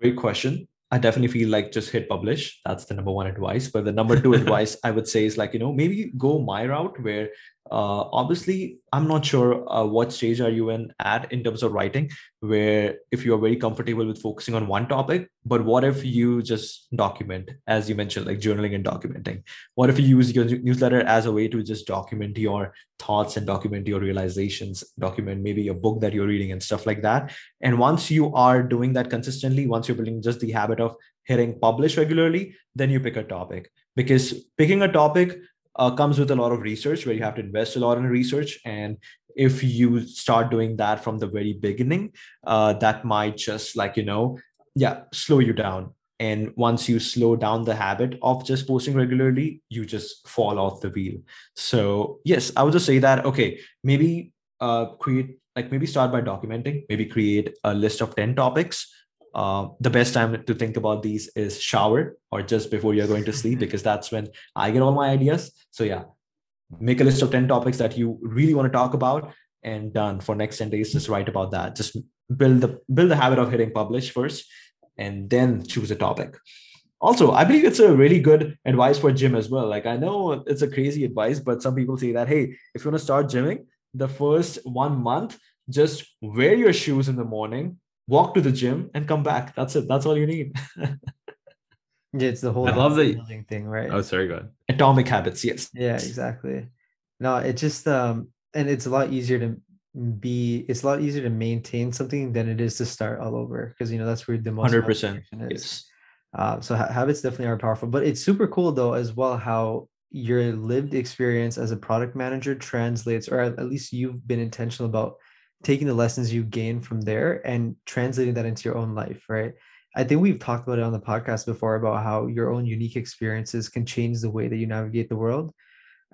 [SPEAKER 2] Great question. I definitely feel like just hit publish. That's the number one advice. But the number two (laughs) advice I would say is like, you know, maybe go my route where uh, obviously i'm not sure uh, what stage are you in at in terms of writing where if you are very comfortable with focusing on one topic but what if you just document as you mentioned like journaling and documenting? What if you use your newsletter as a way to just document your thoughts and document your realizations document maybe a book that you're reading and stuff like that? And once you are doing that consistently once you're building just the habit of hitting publish regularly then you pick a topic. Because picking a topic uh, comes with a lot of research where you have to invest a lot in research. And if you start doing that from the very beginning uh, that might just like you know yeah slow you down. And once you slow down the habit of just posting regularly you just fall off the wheel. So yes i would just say that okay maybe uh, create like maybe start by documenting maybe create a list of 10 topics uh, the best time to think about these is shower or just before you're going to sleep because that's when I get all my ideas. So yeah, make a list of 10 topics that you really want to talk about and done for next 10 days. Just write about that. Just build the build the habit of hitting publish first and then choose a topic. Also, I believe it's a really good advice for gym as well. Like I know it's a crazy advice, but some people say that, hey, if you want to start gymming, the first one month, just wear your shoes in the morning walk to the gym and come back. That's it. That's all you need.
[SPEAKER 4] Yeah, (laughs) it's the whole
[SPEAKER 1] I love that-
[SPEAKER 4] building thing, right?
[SPEAKER 1] Oh, sorry, go ahead.
[SPEAKER 2] Atomic habits, yes.
[SPEAKER 4] Yeah, exactly. No, it just um and it's a lot easier to be it's a lot easier to maintain something than it is to start all over because you know that's where the most
[SPEAKER 2] 100%.
[SPEAKER 4] is.
[SPEAKER 2] Yes.
[SPEAKER 4] Uh, so ha- habits definitely are powerful, but it's super cool though as well how your lived experience as a product manager translates, or at at least you've been intentional about taking the lessons you gain from there and translating that into your own life, right? I think we've talked about it on the podcast before about how your own unique experiences can change the way that you navigate the world.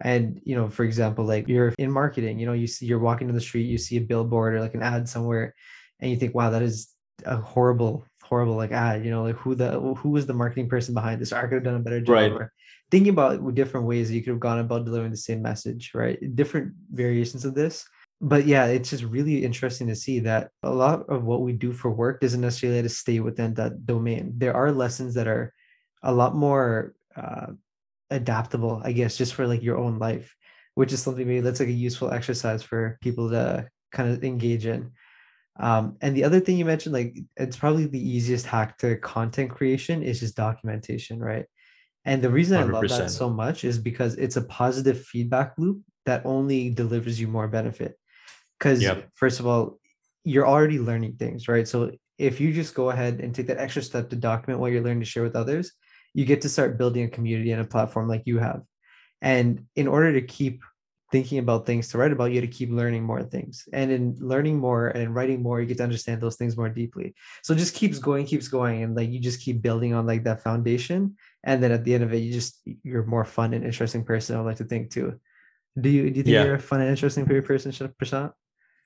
[SPEAKER 4] And you know, for example, like you're in marketing, you know, you see you're walking in the street, you see a billboard or like an ad somewhere, and you think, wow, that is a horrible, horrible like ad. You know, like who the who was the marketing person behind this? (laughs) I could have done a better job.
[SPEAKER 2] Right.
[SPEAKER 4] Or thinking about different ways that you could have gone about delivering the same message, right? Different variations of this. But yeah, it's just really interesting to see that a lot of what we do for work doesn't necessarily have to stay within that domain. There are lessons that are a lot more uh, adaptable, I guess, just for like your own life, which is something maybe that's like a useful exercise for people to kind of engage in. Um, and the other thing you mentioned, like it's probably the easiest hack to content creation is just documentation, right? And the reason I love that so much is because it's a positive feedback loop that only delivers you more benefit. Because
[SPEAKER 2] Yep.
[SPEAKER 4] first of all, you're already learning things, right? So if you just go ahead and take that extra step to document what you're learning to share with others, you get to start building a community and a platform like you have. And in order to keep thinking about things to write about, you have to keep learning more things. And in learning more and writing more, you get to understand those things more deeply. So it just keeps going, keeps going, and like you just keep building on like that foundation. And then at the end of it, you just you're more fun and interesting person. I would like to think too. Do you do you think
[SPEAKER 2] Yeah.
[SPEAKER 4] you're a fun and interesting person, Sh- Prashant?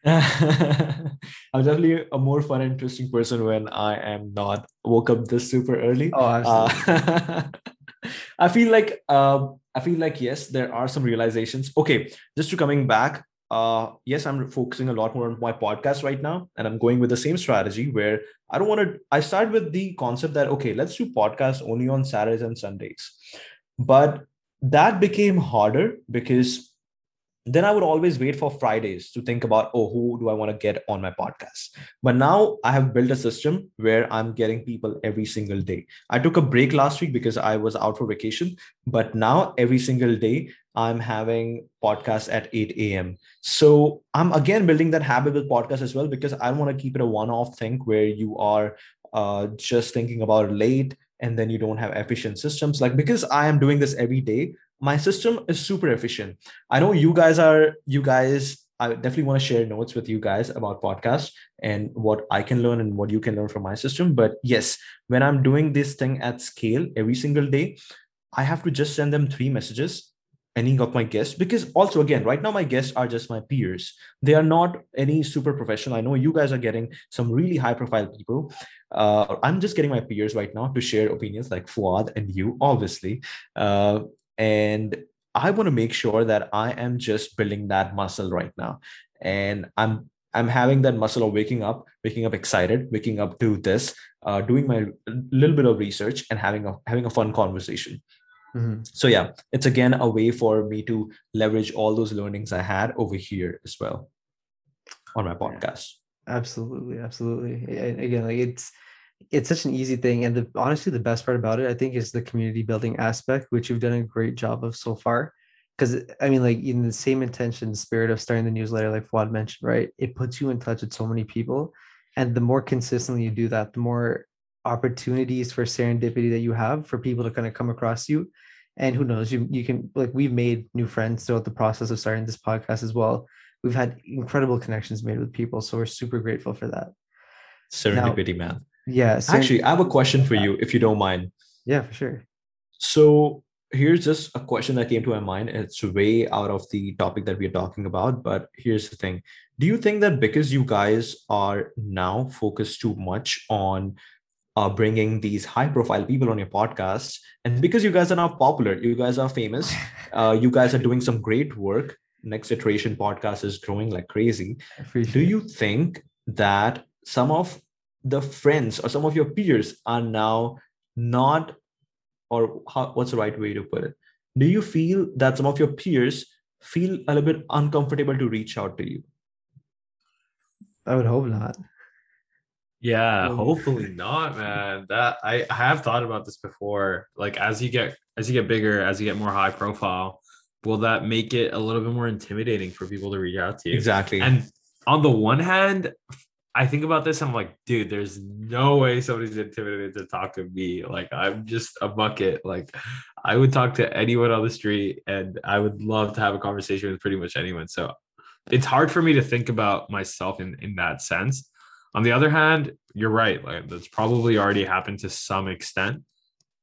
[SPEAKER 4] (laughs)
[SPEAKER 2] I'm definitely a more fun and interesting person when I am not woke up this super early.
[SPEAKER 4] Oh.
[SPEAKER 2] Uh, (laughs) I feel like um, I feel like yes, there are some realizations. Okay, just to coming back. Uh, yes, I'm focusing a lot more on my podcast right now, and I'm going with the same strategy where I don't want to. I start with the concept that okay, let's do podcasts only on Saturdays and Sundays, but that became harder because then I would always wait for Fridays to think about, oh, who do I want to get on my podcast? But now I have built a system where I'm getting people every single day. I took a break last week because I was out for vacation, but now every single day I'm having podcasts at 8 a.m. So I'm again building that habit with podcasts as well because I want to keep it a one-off thing where you are uh, just thinking about late and then you don't have efficient systems. Like because I am doing this every day, my system is super efficient. I know you guys are, you guys, I definitely want to share notes with you guys about podcasts and what I can learn and what you can learn from my system. But yes, when I'm doing this thing at scale every single day, I have to just send them three messages, any of my guests, because also, again, right now, my guests are just my peers. They are not any super professional. I know you guys are getting some really high profile people. Uh, I'm just getting my peers right now to share opinions like Fuad and you, obviously. Uh, and i want to make sure that i am just building that muscle right now and i'm i'm having that muscle of waking up waking up excited waking up to this uh, doing my little bit of research and having a having a fun conversation
[SPEAKER 4] Mhm.
[SPEAKER 2] so yeah it's again a way for me to leverage all those learnings i had over here as well on my podcast
[SPEAKER 4] Absolutely, absolutely. And again, like it's it's such an easy thing. And the honestly, the best part about it, I think, is the community building aspect, which you've done a great job of so far. Because I mean, like in the same intention, spirit of starting the newsletter, like Fuad mentioned, right? It puts you in touch with so many people. And the more consistently you do that, the more opportunities for serendipity that you have for people to kind of come across you. And who knows, you you can like we've made new friends throughout the process of starting this podcast as well. We've had incredible connections made with people. So we're super grateful for that.
[SPEAKER 2] serendipity man
[SPEAKER 4] Yeah.
[SPEAKER 2] actually i have a question for you if you don't mind
[SPEAKER 4] Yeah, for sure.
[SPEAKER 2] So here's just a question that came to my mind. It's way out of the topic that we're talking about, but here's the thing. Do you think that because you guys are now focused too much on uh, bringing these high profile people on your podcast, and because you guys are now popular, you guys are famous, (laughs) uh, you guys are doing some great work. Next Iteration podcast is growing like crazy. Do you think that some of the friends or some of your peers are now not or how, what's the right way to put it do you feel that some of your peers feel a little bit uncomfortable to reach out to you
[SPEAKER 4] I would hope not.
[SPEAKER 1] Yeah, hopefully (laughs) not, man. That I, I have thought about this before. Like as you get as you get bigger, as you get more high profile, will that make it a little bit more intimidating for people to reach out to you?
[SPEAKER 2] Exactly.
[SPEAKER 1] And on the one hand, I think about this, I'm like, dude, there's no way somebody's intimidated to talk to me. Like I'm just a bucket. Like I would talk to anyone on the street and I would love to have a conversation with pretty much anyone. So it's hard for me to think about myself in in that sense. On the other hand, you're right. Like that's probably already happened to some extent.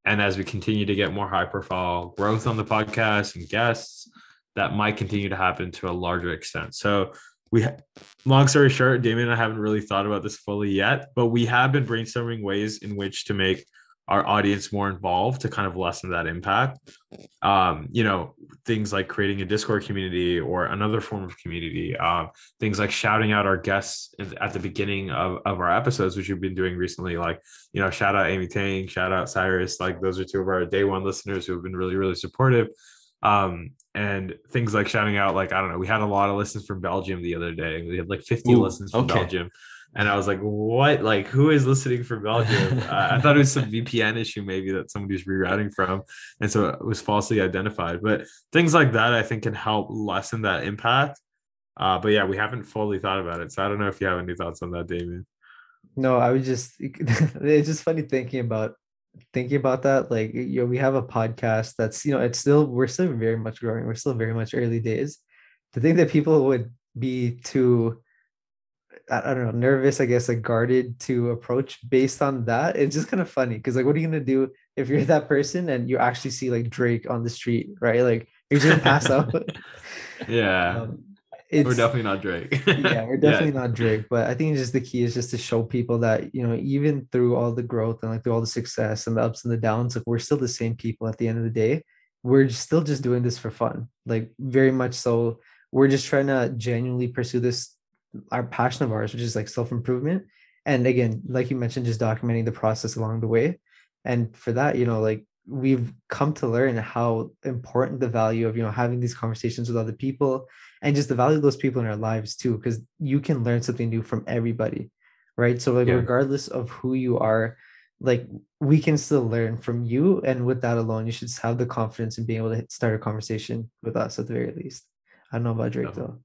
[SPEAKER 1] And as we continue to get more high profile growth on the podcast and guests, that might continue to happen to a larger extent. So we long story short, Damien and I haven't really thought about this fully yet, but we have been brainstorming ways in which to make our audience more involved to kind of lessen that impact. Um, you know, things like creating a Discord community or another form of community, um, things like shouting out our guests at the beginning of, of our episodes, which we've been doing recently, like, you know, shout out Amy Tang, shout out Cyrus, like those are two of our day one listeners who have been really, really supportive. Um, and things like shouting out, like, I don't know, we had a lot of listens from Belgium the other day. We had like 50
[SPEAKER 2] Ooh,
[SPEAKER 1] listens from
[SPEAKER 2] okay.
[SPEAKER 1] Belgium. And I was like, what? Like, who is listening from Belgium? uh, I thought it was some VPN issue, maybe that somebody's rerouting from. And so it was falsely identified. But things like that, I think, can help lessen that impact. Uh, but yeah, we haven't fully thought about it. So I don't know if you have any thoughts on that, Damien.
[SPEAKER 4] No, I was just (laughs) it's just funny thinking about thinking about that. Like, you know, we have a podcast that's, you know, it's still we're still very much growing. We're still very much early days. To think that people would be too I don't know, nervous, I guess, like guarded to approach based on that. It's just kind of funny because, like, what are you gonna do if you're (laughs) that person and you actually see like Drake on the street, right? Like, you're just gonna pass (laughs) out.
[SPEAKER 1] Yeah.
[SPEAKER 4] Um,
[SPEAKER 1] we're definitely not Drake.
[SPEAKER 4] yeah, we're (laughs) definitely not Drake, but I think just the key is just to show people that you know, even through all the growth and like through all the success and the ups and the downs, like we're still the same people at the end of the day. We're still just doing this for fun, like very much so. We're just trying to genuinely pursue this, our passion of ours, which is like self improvement. And again, like you mentioned, just documenting the process along the way. And for that, you know, like we've come to learn how important the value of you know having these conversations with other people and just the value of those people in our lives too because you can learn something new from everybody right so like
[SPEAKER 2] Yeah.
[SPEAKER 4] regardless of who you are like we can still learn from you and with that alone you should just have the confidence in being able to start a conversation with us at the very least i don't know about drake though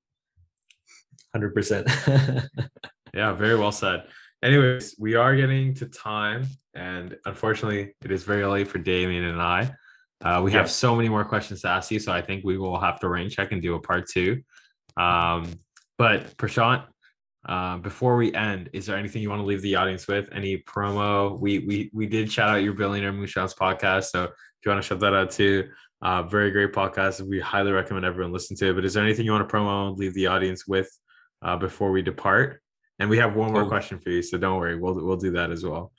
[SPEAKER 2] 100%.
[SPEAKER 1] Yeah, very well said. Anyways, we are getting to time, and unfortunately, it is very late for Damien and I. Uh, we
[SPEAKER 2] Yeah.
[SPEAKER 1] have so many more questions to ask you, so I think we will have to rain check and do a part two. Um, but Prashant, uh, before we end, is there anything you want to leave the audience with? Any promo? We we we did shout out your Billionaire Moonshots podcast, so if you want to shout that out too, uh, very great podcast. We highly recommend everyone listen to it. But is there anything you want to promo and leave the audience with uh, before we depart? And we have one more
[SPEAKER 2] Oh.
[SPEAKER 1] question for you, so don't worry, we'll we'll do that as well.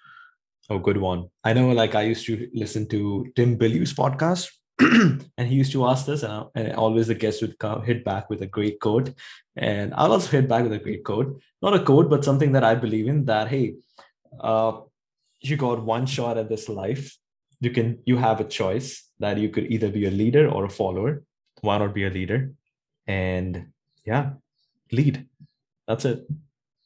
[SPEAKER 2] Oh, good one. I know, like, I used to listen to Tim Billew's podcast, (clears throat) and he used to ask this, and, I- and always the guest would come, hit back with a great quote. And I'll also hit back with a great quote. Not a quote, but something that I believe in that, hey, uh, you got one shot at this life. You can, you have a choice that you could either be a leader or a follower. Why not be a leader? And yeah, lead. That's it.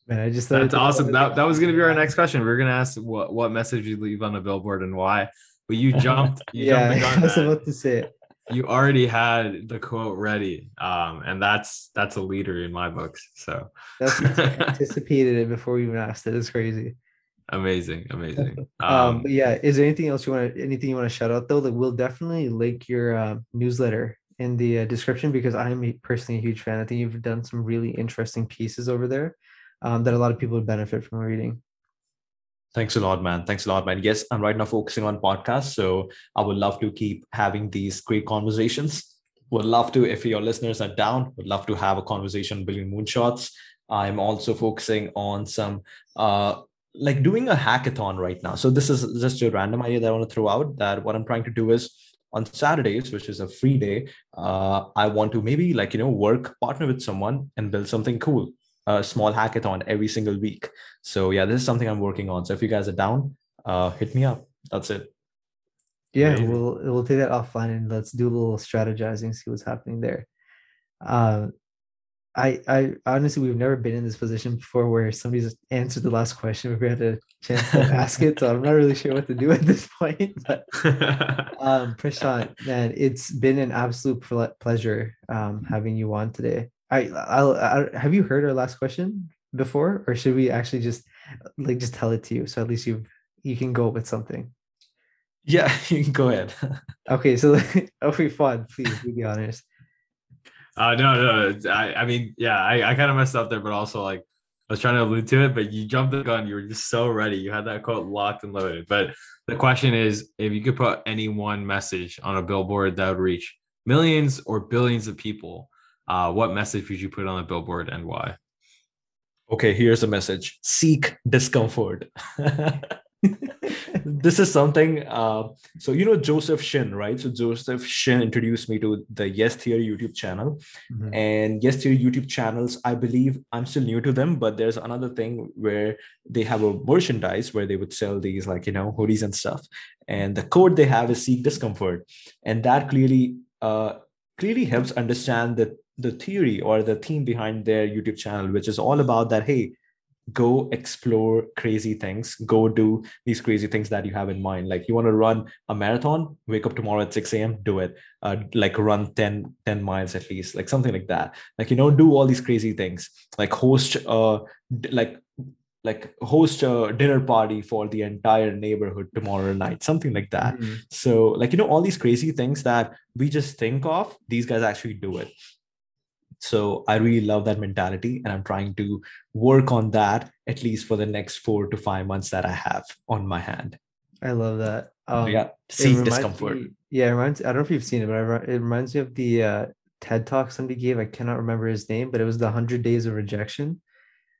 [SPEAKER 4] man i just
[SPEAKER 1] That's awesome. That, that was gonna be our next question. We are gonna ask what what message you leave on a billboard and why. But you jumped. (laughs) You
[SPEAKER 4] yeah
[SPEAKER 1] jumped the (laughs)
[SPEAKER 4] i was
[SPEAKER 1] man.
[SPEAKER 4] about to say it
[SPEAKER 1] You already had the quote ready, um, and that's that's a leader in my books. So
[SPEAKER 4] that's (laughs) anticipated it before we even asked it it's crazy
[SPEAKER 1] amazing, amazing.
[SPEAKER 4] um,
[SPEAKER 1] Um,
[SPEAKER 4] but yeah is there anything else you want to anything you want to shout out though like we'll definitely link your uh, newsletter in the uh, description because i'm a- personally a huge fan i think you've done some really interesting pieces over there um, that a lot of people would benefit from reading
[SPEAKER 2] Thanks a lot, man. Thanks a lot, man. Yes, I'm right now focusing on podcasts. So I would love to keep having these great conversations. Would love to, if your listeners are down, would love to have a conversation Billion Moonshots. I'm also focusing on some uh like doing a hackathon right now. So this is just a random idea that I want to throw out that what I'm trying to do is on Saturdays, which is a free day, uh, I want to maybe like you know work partner with someone and build something cool, a small hackathon every single week. So yeah, this is something I'm working on. So if you guys are down, uh, hit me up. That's it.
[SPEAKER 4] yeah
[SPEAKER 1] Amazing.
[SPEAKER 4] we'll we'll take that offline and let's do a little strategizing see what's happening there um I, I honestly, we've never been in this position before where somebody's answered the last question we had a chance to (laughs) ask it. So I'm not really sure what to do at this point. (laughs) But (laughs) um, Prashant, man, it's been an absolute pleasure um, having you on today. I, I'll, I, have you heard our last question before, or should we actually just like just tell it to you so at least you you can go with something?
[SPEAKER 2] Yeah, you can go ahead.
[SPEAKER 4] okay, so okay, fun. Please be honest.
[SPEAKER 1] Uh, no, no. I, I mean, yeah, I, I kind of messed up there, but also like I was trying to allude to it, but you jumped the gun. You were just so ready. You had that quote locked and loaded. But the question is, if you could put any one message on a billboard that would reach millions or billions of people, uh, what message would you put on a billboard and why?
[SPEAKER 2] Okay, here's a message: seek discomfort. (laughs) this is something uh, so you know joseph shin right? So joseph shin introduced me to the yes theory youtube channel. Mm-hmm. and yes theory youtube channels i believe i'm still new to them but there's another thing where they have a merchandise where they would sell these like you know hoodies and stuff. And the code they have is seek discomfort. And that clearly uh, clearly helps understand the the theory or the theme behind their youtube channel which is all about that hey go explore crazy things. Go do these crazy things that you have in mind. Like you want to run a marathon? Wake up tomorrow at 6 a.m do it. Uh, like run 10 10 miles at least like something like that. Like you know do all these crazy things. Like host uh like like host a dinner party for the entire neighborhood tomorrow night something like that. Mm-hmm. so like you know all these crazy things that we just think of these guys actually do it so I really love that mentality, and I'm trying to work on that at least for the next four to five months that I have on my hand.
[SPEAKER 4] I love that.
[SPEAKER 2] Um, yeah, see discomfort.
[SPEAKER 4] Me, yeah, it reminds. I don't know if you've seen it, but it reminds me of the uh, TED talk somebody gave. I cannot remember his name, but it was the hundred days of rejection.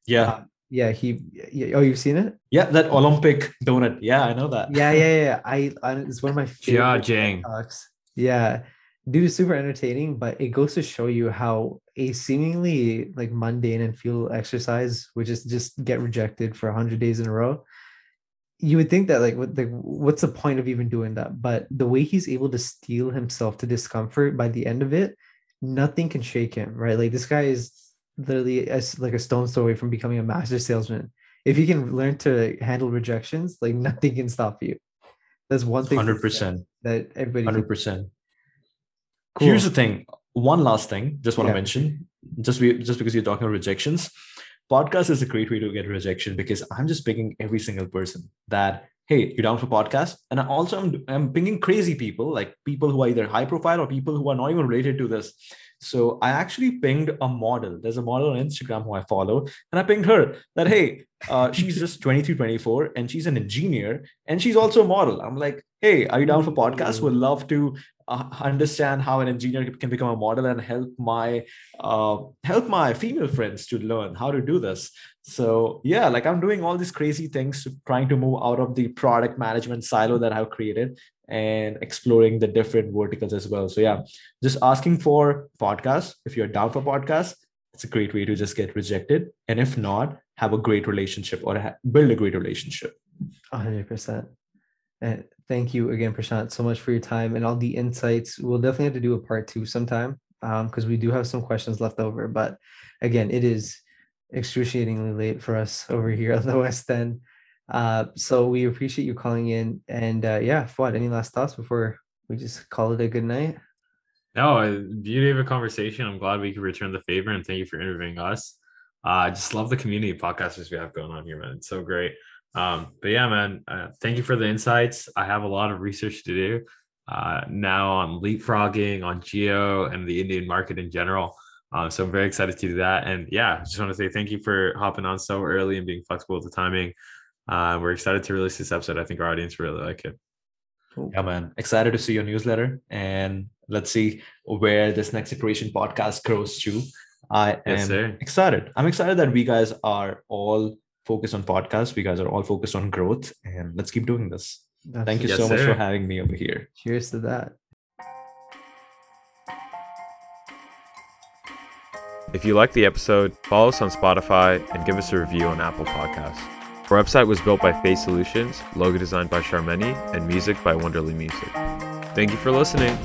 [SPEAKER 2] Yeah. Uh,
[SPEAKER 4] yeah, he. Yeah, oh, you've seen it?
[SPEAKER 2] Yeah, that Olympic donut. Yeah, I know that.
[SPEAKER 4] Yeah, yeah, yeah. I, I it's one of my favorite
[SPEAKER 1] Jia
[SPEAKER 4] talks. Yeah, dude is super entertaining, but it goes to show you how a seemingly like mundane and futile exercise, which is just get rejected for 100 days in a row, you would think that like what the what's the point of even doing that? But the way he's able to steel himself to discomfort by the end of it, nothing can shake him, right? Like this guy is literally as like a stone's throw away from becoming a master salesman. If you can learn to handle rejections, like (laughs) nothing can stop you. That's one thing.
[SPEAKER 2] Hundred percent.
[SPEAKER 4] That everybody.
[SPEAKER 2] Hundred percent. Cool. Here's the thing. One last thing, just want yeah. to mention, just be, just because you're talking about rejections, podcast is a great way to get rejection because I'm just picking every single person that hey, you're down for podcast, and I also am I'm pinging crazy people like people who are either high profile or people who are not even related to this. So I actually pinged a model. There's a model on Instagram who I follow, and I pinged her that hey, uh, she's just 23, 24, and she's an engineer, and she's also a model. I'm like, hey, are you down for podcast? Would love to uh, understand how an engineer can become a model and help my uh, help my female friends to learn how to do this. So yeah like i'm doing all these crazy things trying to move out of the product management silo that i've created and exploring the different verticals as well. So yeah just asking for podcasts if you're down for podcasts it's a great way to just get rejected. And if not have a great relationship or ha- build a great relationship.
[SPEAKER 4] 100% and thank you again, Prashant, so much for your time and all the insights. We'll definitely have to do a part two sometime because um, we do have some questions left over. But again, it is excruciatingly late for us (laughs) over here on the West End. Uh, so we appreciate you calling in. And uh, yeah, Fuad, any last thoughts before we just call it a good night?
[SPEAKER 1] No, beauty of a conversation. I'm glad we could return the favor and thank you for interviewing us. Uh, I just love the community podcasters we have going on here, man. It's so great. Um, but yeah, man, uh, thank you for the insights. I have a lot of research to do uh, now on leapfrogging, on jio, and the Indian market in general. Um, so I'm very excited to do that. And yeah, just want to say thank you for hopping on so early and being flexible with the timing. Uh, we're excited to release this episode. I think our audience really like it.
[SPEAKER 2] Cool. Yeah, man. Excited to see your newsletter and let's see where this next iteration podcast grows to. I am yes, excited. I'm excited that we guys are all focused on podcasts. We guys are all focused on growth, and let's keep doing this. That's Thank you yes, so much for having me over here.
[SPEAKER 4] Cheers to that.
[SPEAKER 3] If you like the episode, follow us on Spotify and give us a review on Apple Podcasts. Our website was built by Face Solutions, logo designed by Charmeni, and music by Wonderly Music. Thank you for listening.